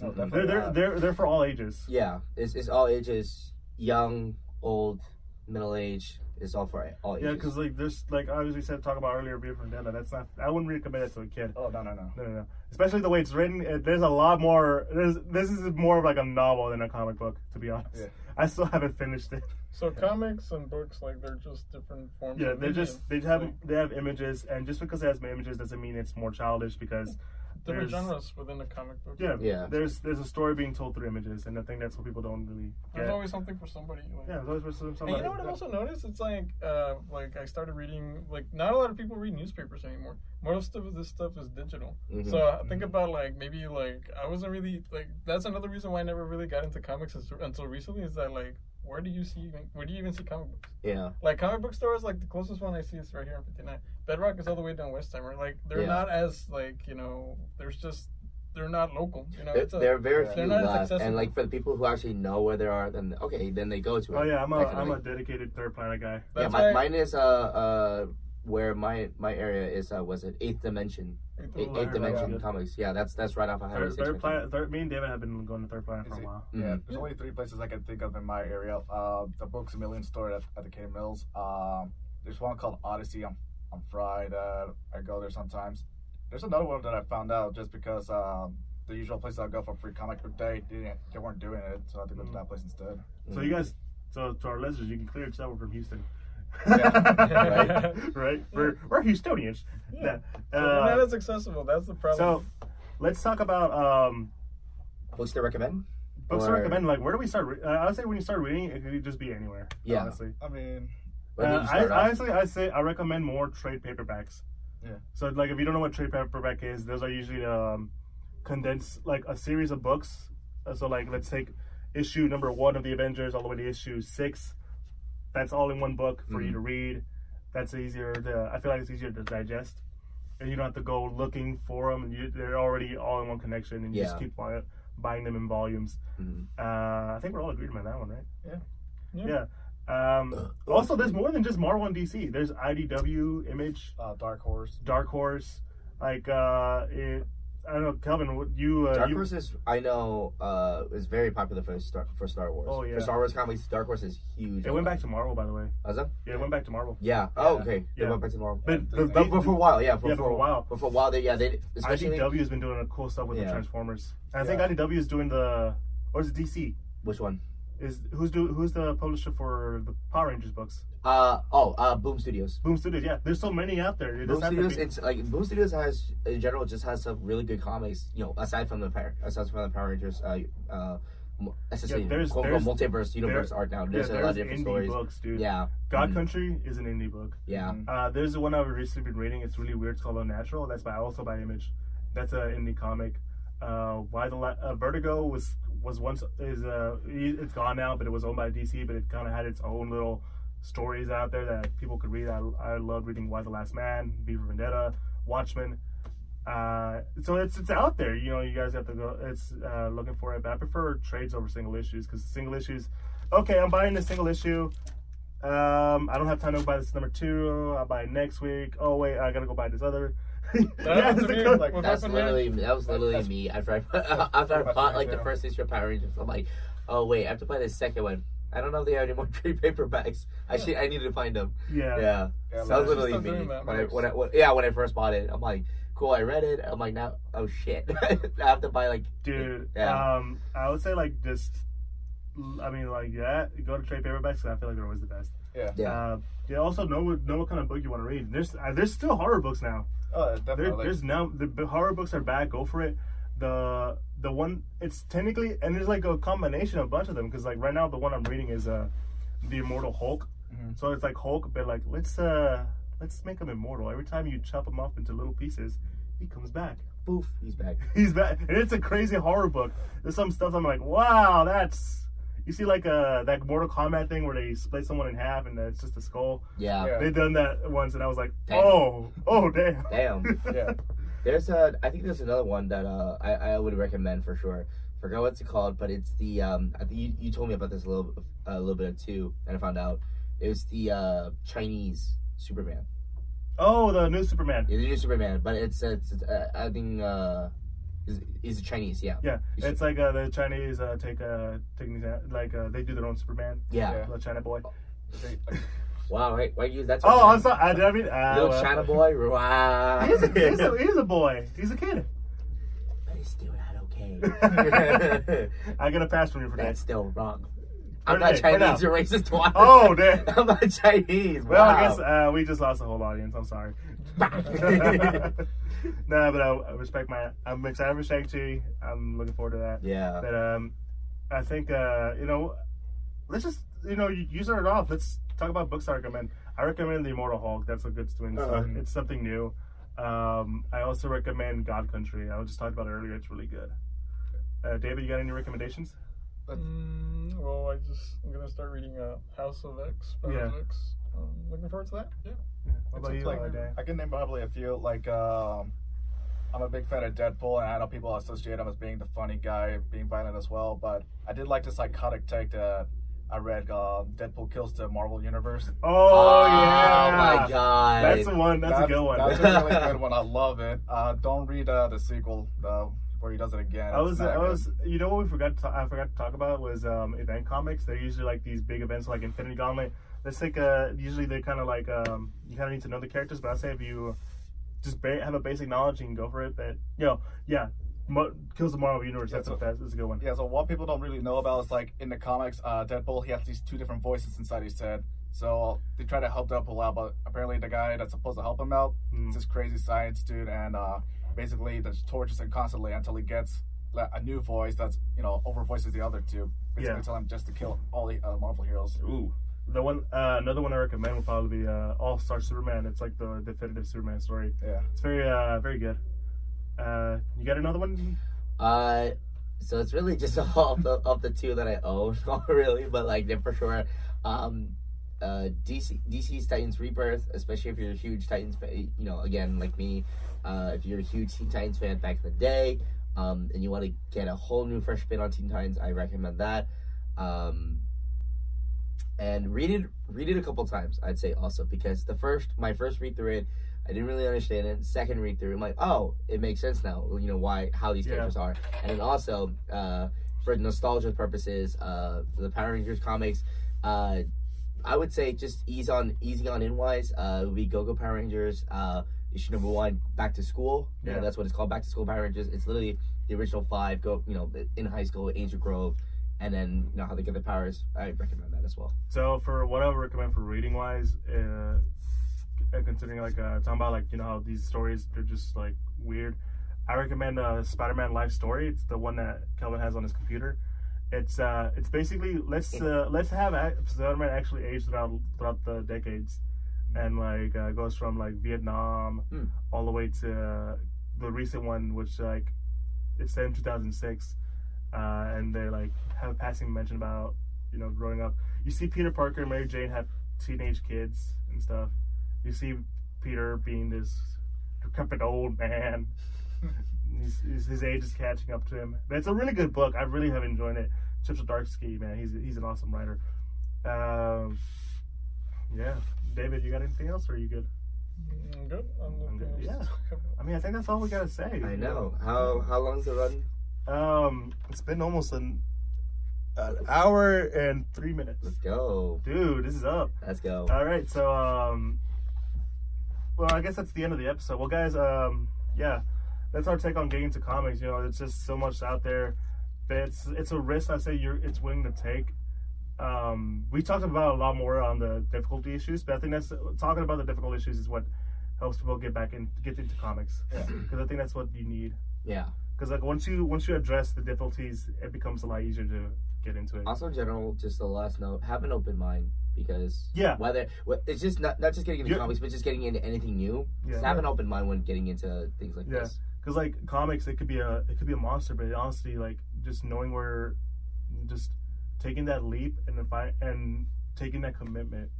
No, Mhm. definitely They're they're not. they're they're for all ages. Yeah, it's, it's all ages, young, old, middle age. It's all for all ages. Yeah, because like there's like I we said talk about earlier, V for Vendetta. That's not. I wouldn't recommend it to a kid. Oh no no no. No, no, no. Especially the way it's written. It, there's a lot more. There's this is more of like a novel than a comic book, to be honest. Yeah. I still haven't finished it. So comics and books, like they're just different forms. Yeah, they're just they have Like, they have images, and just because it has images doesn't mean it's more childish. Because different there's- genres within the comic book. yeah, Yeah. there's there's a story being told through images, and I think that's what people don't really There's always something for somebody. Like, yeah, there's always for some- And you know what I've also noticed? It's like, uh, like I started reading. Like, not a lot of people read newspapers anymore. Most of this stuff is digital. Mhm. So I think about like maybe like I wasn't really like that's another reason why I never really got into comics until, until recently. Is that like where do you see even where do you even see comic books? yeah, Like comic book stores, like the closest one I see is right here on 59. Bedrock is all the way down Westheimer. Like they're Yeah. not as like you know. There's just they're not local. You know, there, it's a, there are very yeah. few not left, accessible. and like for the people who actually know where they are, then okay, then they go to it. Oh yeah, I'm a That kind I'm a dedicated third planet guy. yeah. My, why- mine is uh uh where my my area is uh was it eighth dimension eighth, I eighth dimension that. comics. Yeah, that's that's right off of Highway Third, Six. third planet. Third, me and David have been going to third planet for a while. Yeah, Mhm. there's only three places I can think of in my area. Uh, the Books a Million store at, at the Katy Mills. Um, there's one called Odyssey on on Friday. I go there sometimes. There's another one that I found out just because um, the usual place I go for free comic book day didn't they weren't doing it, so I had to go to that place instead. So you guys, so to our listeners, you can clear yourself from Houston. Yeah. [laughs] right? We're, we're Houstonians. Yeah. Yeah. So not Uh, as accessible. That's the problem. so let's talk about um, books to recommend. books to recommend. Like, where do we start? Re- uh, I would say when you start reading, it could just be anywhere. Yeah. honestly. I mean, Uh, I, honestly, I say I recommend more trade paperbacks. Yeah. So, like, if you don't know what trade paperback is, those are usually um, condensed, like a series of books. Uh, So, like, let's take issue number one of the Avengers all the way to issue six. That's all in one book for you Mhm. to read. That's easier to. I feel like it's easier to digest, and you don't have to go looking for them. You, they're already all in one connection, and you just keep buying, buying them in volumes. Mhm. Uh, I think we're all agreed on that one, right? Yeah. Yeah. Um, also, there's more than just Marvel and DC. There's IDW, Image, uh, Dark Horse. Dark Horse. Like, uh, it, I don't know, Kelvin. What you? Uh, Dark you, Horse is I know uh is very popular for Star for Star Wars. Oh, yeah. For Star Wars comics, Dark Horse is huge. It went back to Marvel, by the way. Was it? Yeah, it went back to Marvel. Yeah. Oh, Yeah. okay. It Yeah. went back to Marvel. But, Yeah, the, But, but for a while, yeah. For, Yeah, for a while. But for a while, they yeah they especially IDW has been doing a cool stuff with the Transformers. And I think Yeah. IDW is doing the, or is it DC? which one? Is who's do who's the publisher for the Power Rangers books? Uh oh, uh Boom Studios. Boom Studios. Yeah, there's so many out there. It Boom doesn't have to Studios, be- it's like Boom Studios has in general just has some really good comics. You know, aside from the Power, aside from the Power Rangers, uh, uh, essentially Yeah, there's- quote there's- multiverse universe art now. yeah, There's a lot of different indie stories. books, dude. Yeah, God Mhm. Country is an indie book. yeah. Mhm. Uh, there's the one I've recently been reading. It's really weird. It's called Unnatural. That's by also by Image. That's an indie comic. Uh, why the La- uh, Vertigo was was once is uh e- it's gone now, but it was owned by DC. But it kind of had its own little stories out there that people could read. I I love reading Y: The Last Man, V for Vendetta, Watchmen. Uh, so it's it's out there. You know, you guys have to go. It's uh, looking for it. But I prefer trades over single issues because single issues. Okay, I'm buying this single issue. Um, I don't have time to buy this number two. I'll buy it next week. Oh wait, I gotta go buy this other. [laughs] happened to it's me, a- like, That's literally that was literally That's- me after I [laughs] after I bought like the first issue of Power Rangers. I'm like, oh wait, I have to buy the second one. I don't know if they have any more [laughs] trade paperbacks. I should I needed to find them. yeah. Yeah, Yeah, so that was literally me when I, Max. when I when, yeah when I first bought it. I'm like, cool, I read it. I'm like, now oh shit, [laughs] I have to buy like dude. Yeah. Um, I would say like just, I mean like yeah, Go to trade paperbacks. 'cause I feel like they're always the best. Yeah. yeah. Uh, yeah. Also, know what know what kind of book you want to read. There's uh, there's still horror books now. Oh, There, definitely. there's now the, the horror books are back. Go for it. The the one it's technically and there's like a combination of a bunch of them because like right now the one I'm reading is uh the Immortal Hulk. Mhm. So it's like Hulk, but like let's uh let's make him immortal. Every time you chop him up into little pieces, he comes back. Poof, he's back. [laughs] He's back, and it's a crazy horror book. There's some stuff I'm like, wow, that's you see like uh that Mortal Kombat thing where they split someone in half and it's just a skull. Yeah. Yeah. They done that once, and I was like, Damn. oh, oh damn. Damn. [laughs] Yeah. There's a, I think there's another one that uh, I, I would recommend for sure. Forgot what's it called, but it's the um, I think you, you told me about this a little a little bit too, and I found out it was the uh, Chinese Superman. Oh, the new Superman. Yeah, the new Superman, but it's it's, it's uh, I think uh, is is Chinese, yeah. Yeah, it's like uh, the Chinese uh, take uh, taking like uh, they do their own Superman. Yeah. Yeah. The China boy. They- like, Wow, right? Why you that's Oh, I'm sorry. I, I mean, uh, Little well. China [laughs] boy. Wow. He's a, he's, a, [laughs] he's a boy. He's a kid. but he's still not okay. [laughs] I get a pass from you for that. That's still wrong. I'm not. Chinese. You're racist. twice. Oh, damn. I'm not Chinese. Well, wow. I guess uh, we just lost the whole audience. I'm sorry. no, but I, I respect my. I'm excited for Shang Chi. I'm looking forward to that. yeah. But um, I think uh, you know, let's just you know, you, you started off. Let's talk about books I recommend. I recommend the Immortal Hulk. That's a good swing. Uh-huh. It's something new. Um, I also recommend God Country. I was just talking about it earlier. It's really good. Uh, David, you got any recommendations? Mm, well, I just I'm gonna start reading uh, House of X. Powers Yeah. of X. Um, looking forward to that. Yeah. What about you, like- I can name probably a few. Like, um, I'm a big fan of Deadpool, and I know people associate him as being the funny guy, being violent as well. But I did like the psychotic take that I read. Uh, Deadpool kills the Marvel Universe. Oh, yeah! Oh my god. That's the one. That's, a good one. That's a really good [laughs] one. I love it. Uh, don't read uh, the sequel uh, where he does it again. I was, I good. was, you know what we forgot to, I forgot to talk about was um, event comics. They're usually like these big events like Infinity Gauntlet. Let's take uh usually they kind of like um, you kind of need to know the characters, but I say if you just ba- have a basic knowledge, you can go for it. But you know, yeah, Mo- kills the Marvel universe. Yeah, That's so- a that's, that's a good one. Yeah, so what people don't really know about is like in the comics, uh, Deadpool he has these two different voices inside his head. So they try to help Deadpool out, but apparently the guy that's supposed to help him out Mm. is this crazy science dude, and uh, basically just tortures him constantly until he gets a new voice that's you know over voices the other two. Basically, Yeah. tell him just to kill all the uh, Marvel heroes. Ooh. The one, uh, another one I recommend would probably be uh, All Star Superman. It's like the definitive Superman story. Yeah. It's very, uh, very good. Uh, you got another one? Uh, so it's really just [laughs] all of the of the two that I own, [laughs] not really, but like they're for sure. Um, uh, DC DC's Titans Rebirth, especially if you're a huge Titans fan, you know, again like me, uh, if you're a huge Teen Titans fan back in the day, um, and you want to get a whole new fresh spin on Teen Titans, I recommend that. Um, and read it read it a couple times i'd say also because the first my first read through it i didn't really understand it. Second read through i'm like oh it makes sense now you know why how these Yeah. characters are. And then also uh for nostalgia purposes uh the power rangers comics uh i would say just ease on easy on in wise uh it would be go-go power rangers uh issue number one back to school. You know, Yeah. that's what it's called back to school power rangers. It's literally the original five go you know in high school angel grove and then you know how they get their powers. I recommend that as well. So for what I would recommend for reading wise, uh, considering like uh, talking about like you know how these stories they're just like weird. I recommend uh, Spider-Man Life Story. It's the one that Kelvin has on his computer. It's uh, it's basically let's uh, let's have Spider-Man actually age throughout throughout the decades, and like uh, goes from like Vietnam Hmm. all the way to uh, the recent one, which like it's set in 2006, uh, and they like have a passing mention about you know growing up. You see Peter Parker and Mary Jane have teenage kids and stuff. You see Peter being this decrepit old man. [laughs] He's, he's, his age is catching up to him. But it's a really good book. I really have enjoyed it. Chip Zdarsky, man, he's he's an awesome writer. Um, yeah, David, you got anything else, or are you good? Mm, good. I'm I'm good, yeah. [laughs] I mean, I think that's all we gotta say. I know. How how long's the run? Um, it's been almost an, an hour and three minutes. Let's go. Dude, this is up. Let's go. All right, so um, well, I guess that's the end of the episode. Well, guys, um, yeah, that's our take on getting into comics. You know, it's just so much out there. But it's it's a risk I say you're it's willing to take. Um, we talked about a lot more on the difficulty issues, but I think that's talking about the difficult issues is what helps people get back in get into comics Yeah. [clears throat] because I think that's what you need. Yeah. Because like once you once you address the difficulties, it becomes a lot easier to get into it. Also, in general, just the last note: have an open mind because Yeah. whether wh- it's just not not just getting into Yeah. comics, but just getting into anything new. Yeah. have an open mind when getting into things like Yeah. this. because like comics it could be a it could be a monster but honestly like just knowing where just taking that leap and then fi- and taking that commitment,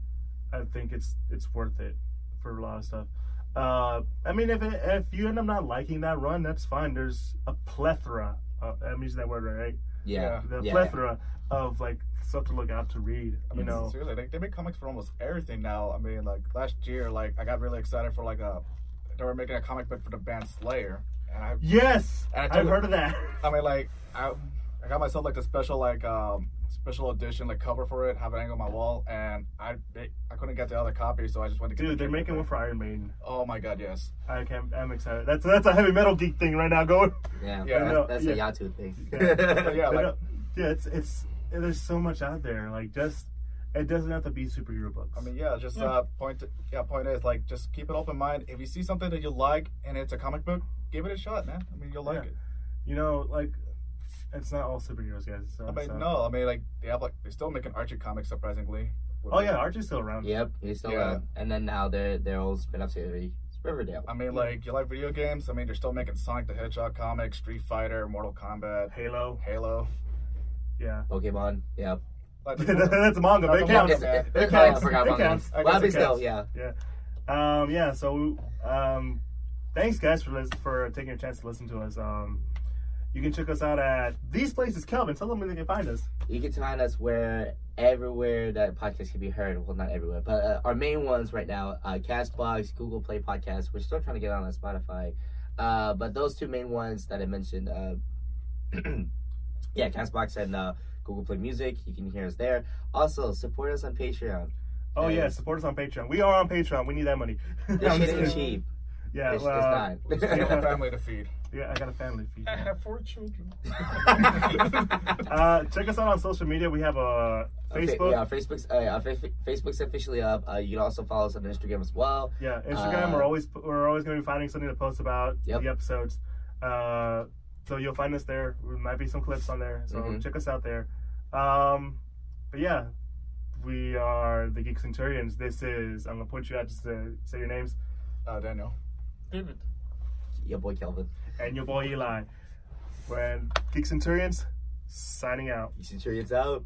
I think it's it's worth it for a lot of stuff. Uh, I mean, if it, if you end up not liking that run, that's fine. There's a plethora. Of, I'm using that word right. Yeah. The yeah. plethora of like stuff to look out to read. I You know, seriously, they, they make comics for almost everything now. I mean, like last year, like I got really excited for like a they were making a comic book for the band Slayer, and I yes, And I I've told heard of that. I mean, like, I, I got myself like the special like um special edition like cover for it, have it hang on my wall, and I they, I couldn't get the other copy, so I just went to get. Dude, the they're making one for Iron Maiden. Oh my god, yes. I can I'm excited. That's that's a heavy metal geek thing right now going. Yeah. Yeah, That's, that's yeah. a Yatu thing. yeah, [laughs] yeah, like- yeah, it's it's there's so much out there. Like just it doesn't have to be superhero books. I mean, yeah, just Yeah. uh point. To, yeah, point is like just keep an open mind. If you see something that you like and it's a comic book, give it a shot, man. I mean, you'll like Yeah. it. you know, like it's not all superheroes, guys. So, I mean, so- no, I mean like they have like they still making Archie comics surprisingly. Oh yeah, Archie's still around. Yep, he's still Yeah. around. And then now they're they're all spin-off series, Riverdale. I mean, like you like video games. I mean, they're still making Sonic the Hedgehog comics, Street Fighter, Mortal Kombat, Halo. Halo. Yeah, Pokemon. Yep. Like, [laughs] that's a manga, but it counts. manga, man. It counts. It about counts. that. Well, guess but still, yeah. Yeah. Um, yeah. So, um, thanks guys for for taking a chance to listen to us. Um, you can check us out at these places. Kelvin, tell them where they can find us. You can find us where everywhere that podcast can be heard. Well, not everywhere, but uh, our main ones right now: uh, Castbox, Google Play Podcast. We're still trying to get on on Spotify, uh, but those two main ones that I mentioned. Uh, [clears throat] yeah, Castbox and uh, Google Play Music. You can hear us there. Also, support us on Patreon. Oh Yeah. yeah, support us on Patreon. We are on Patreon. We need that money. [laughs] This I'm shit ain't cheap. Yeah, It's, well, it's you have a [laughs] family to feed. Yeah, I got a family feed. I have four children. [laughs] uh, check us out on social media. We have a Facebook. yeah, Facebook's uh, yeah, Fa- Facebook's officially up. Uh, you can also follow us on Instagram as well. Yeah, Instagram. Uh, we're always we're always going to be finding something to post about Yep. the episodes. Uh, so you'll find us there. There might be some clips on there. So Mhm. check us out there. Um, but yeah, we are the Geek Centurions. This is I'm gonna point you out just to say your names Uh, Daniel. David. Your boy Kelvin. And your boy Eli. When Geek Centurions signing out. Should sure out.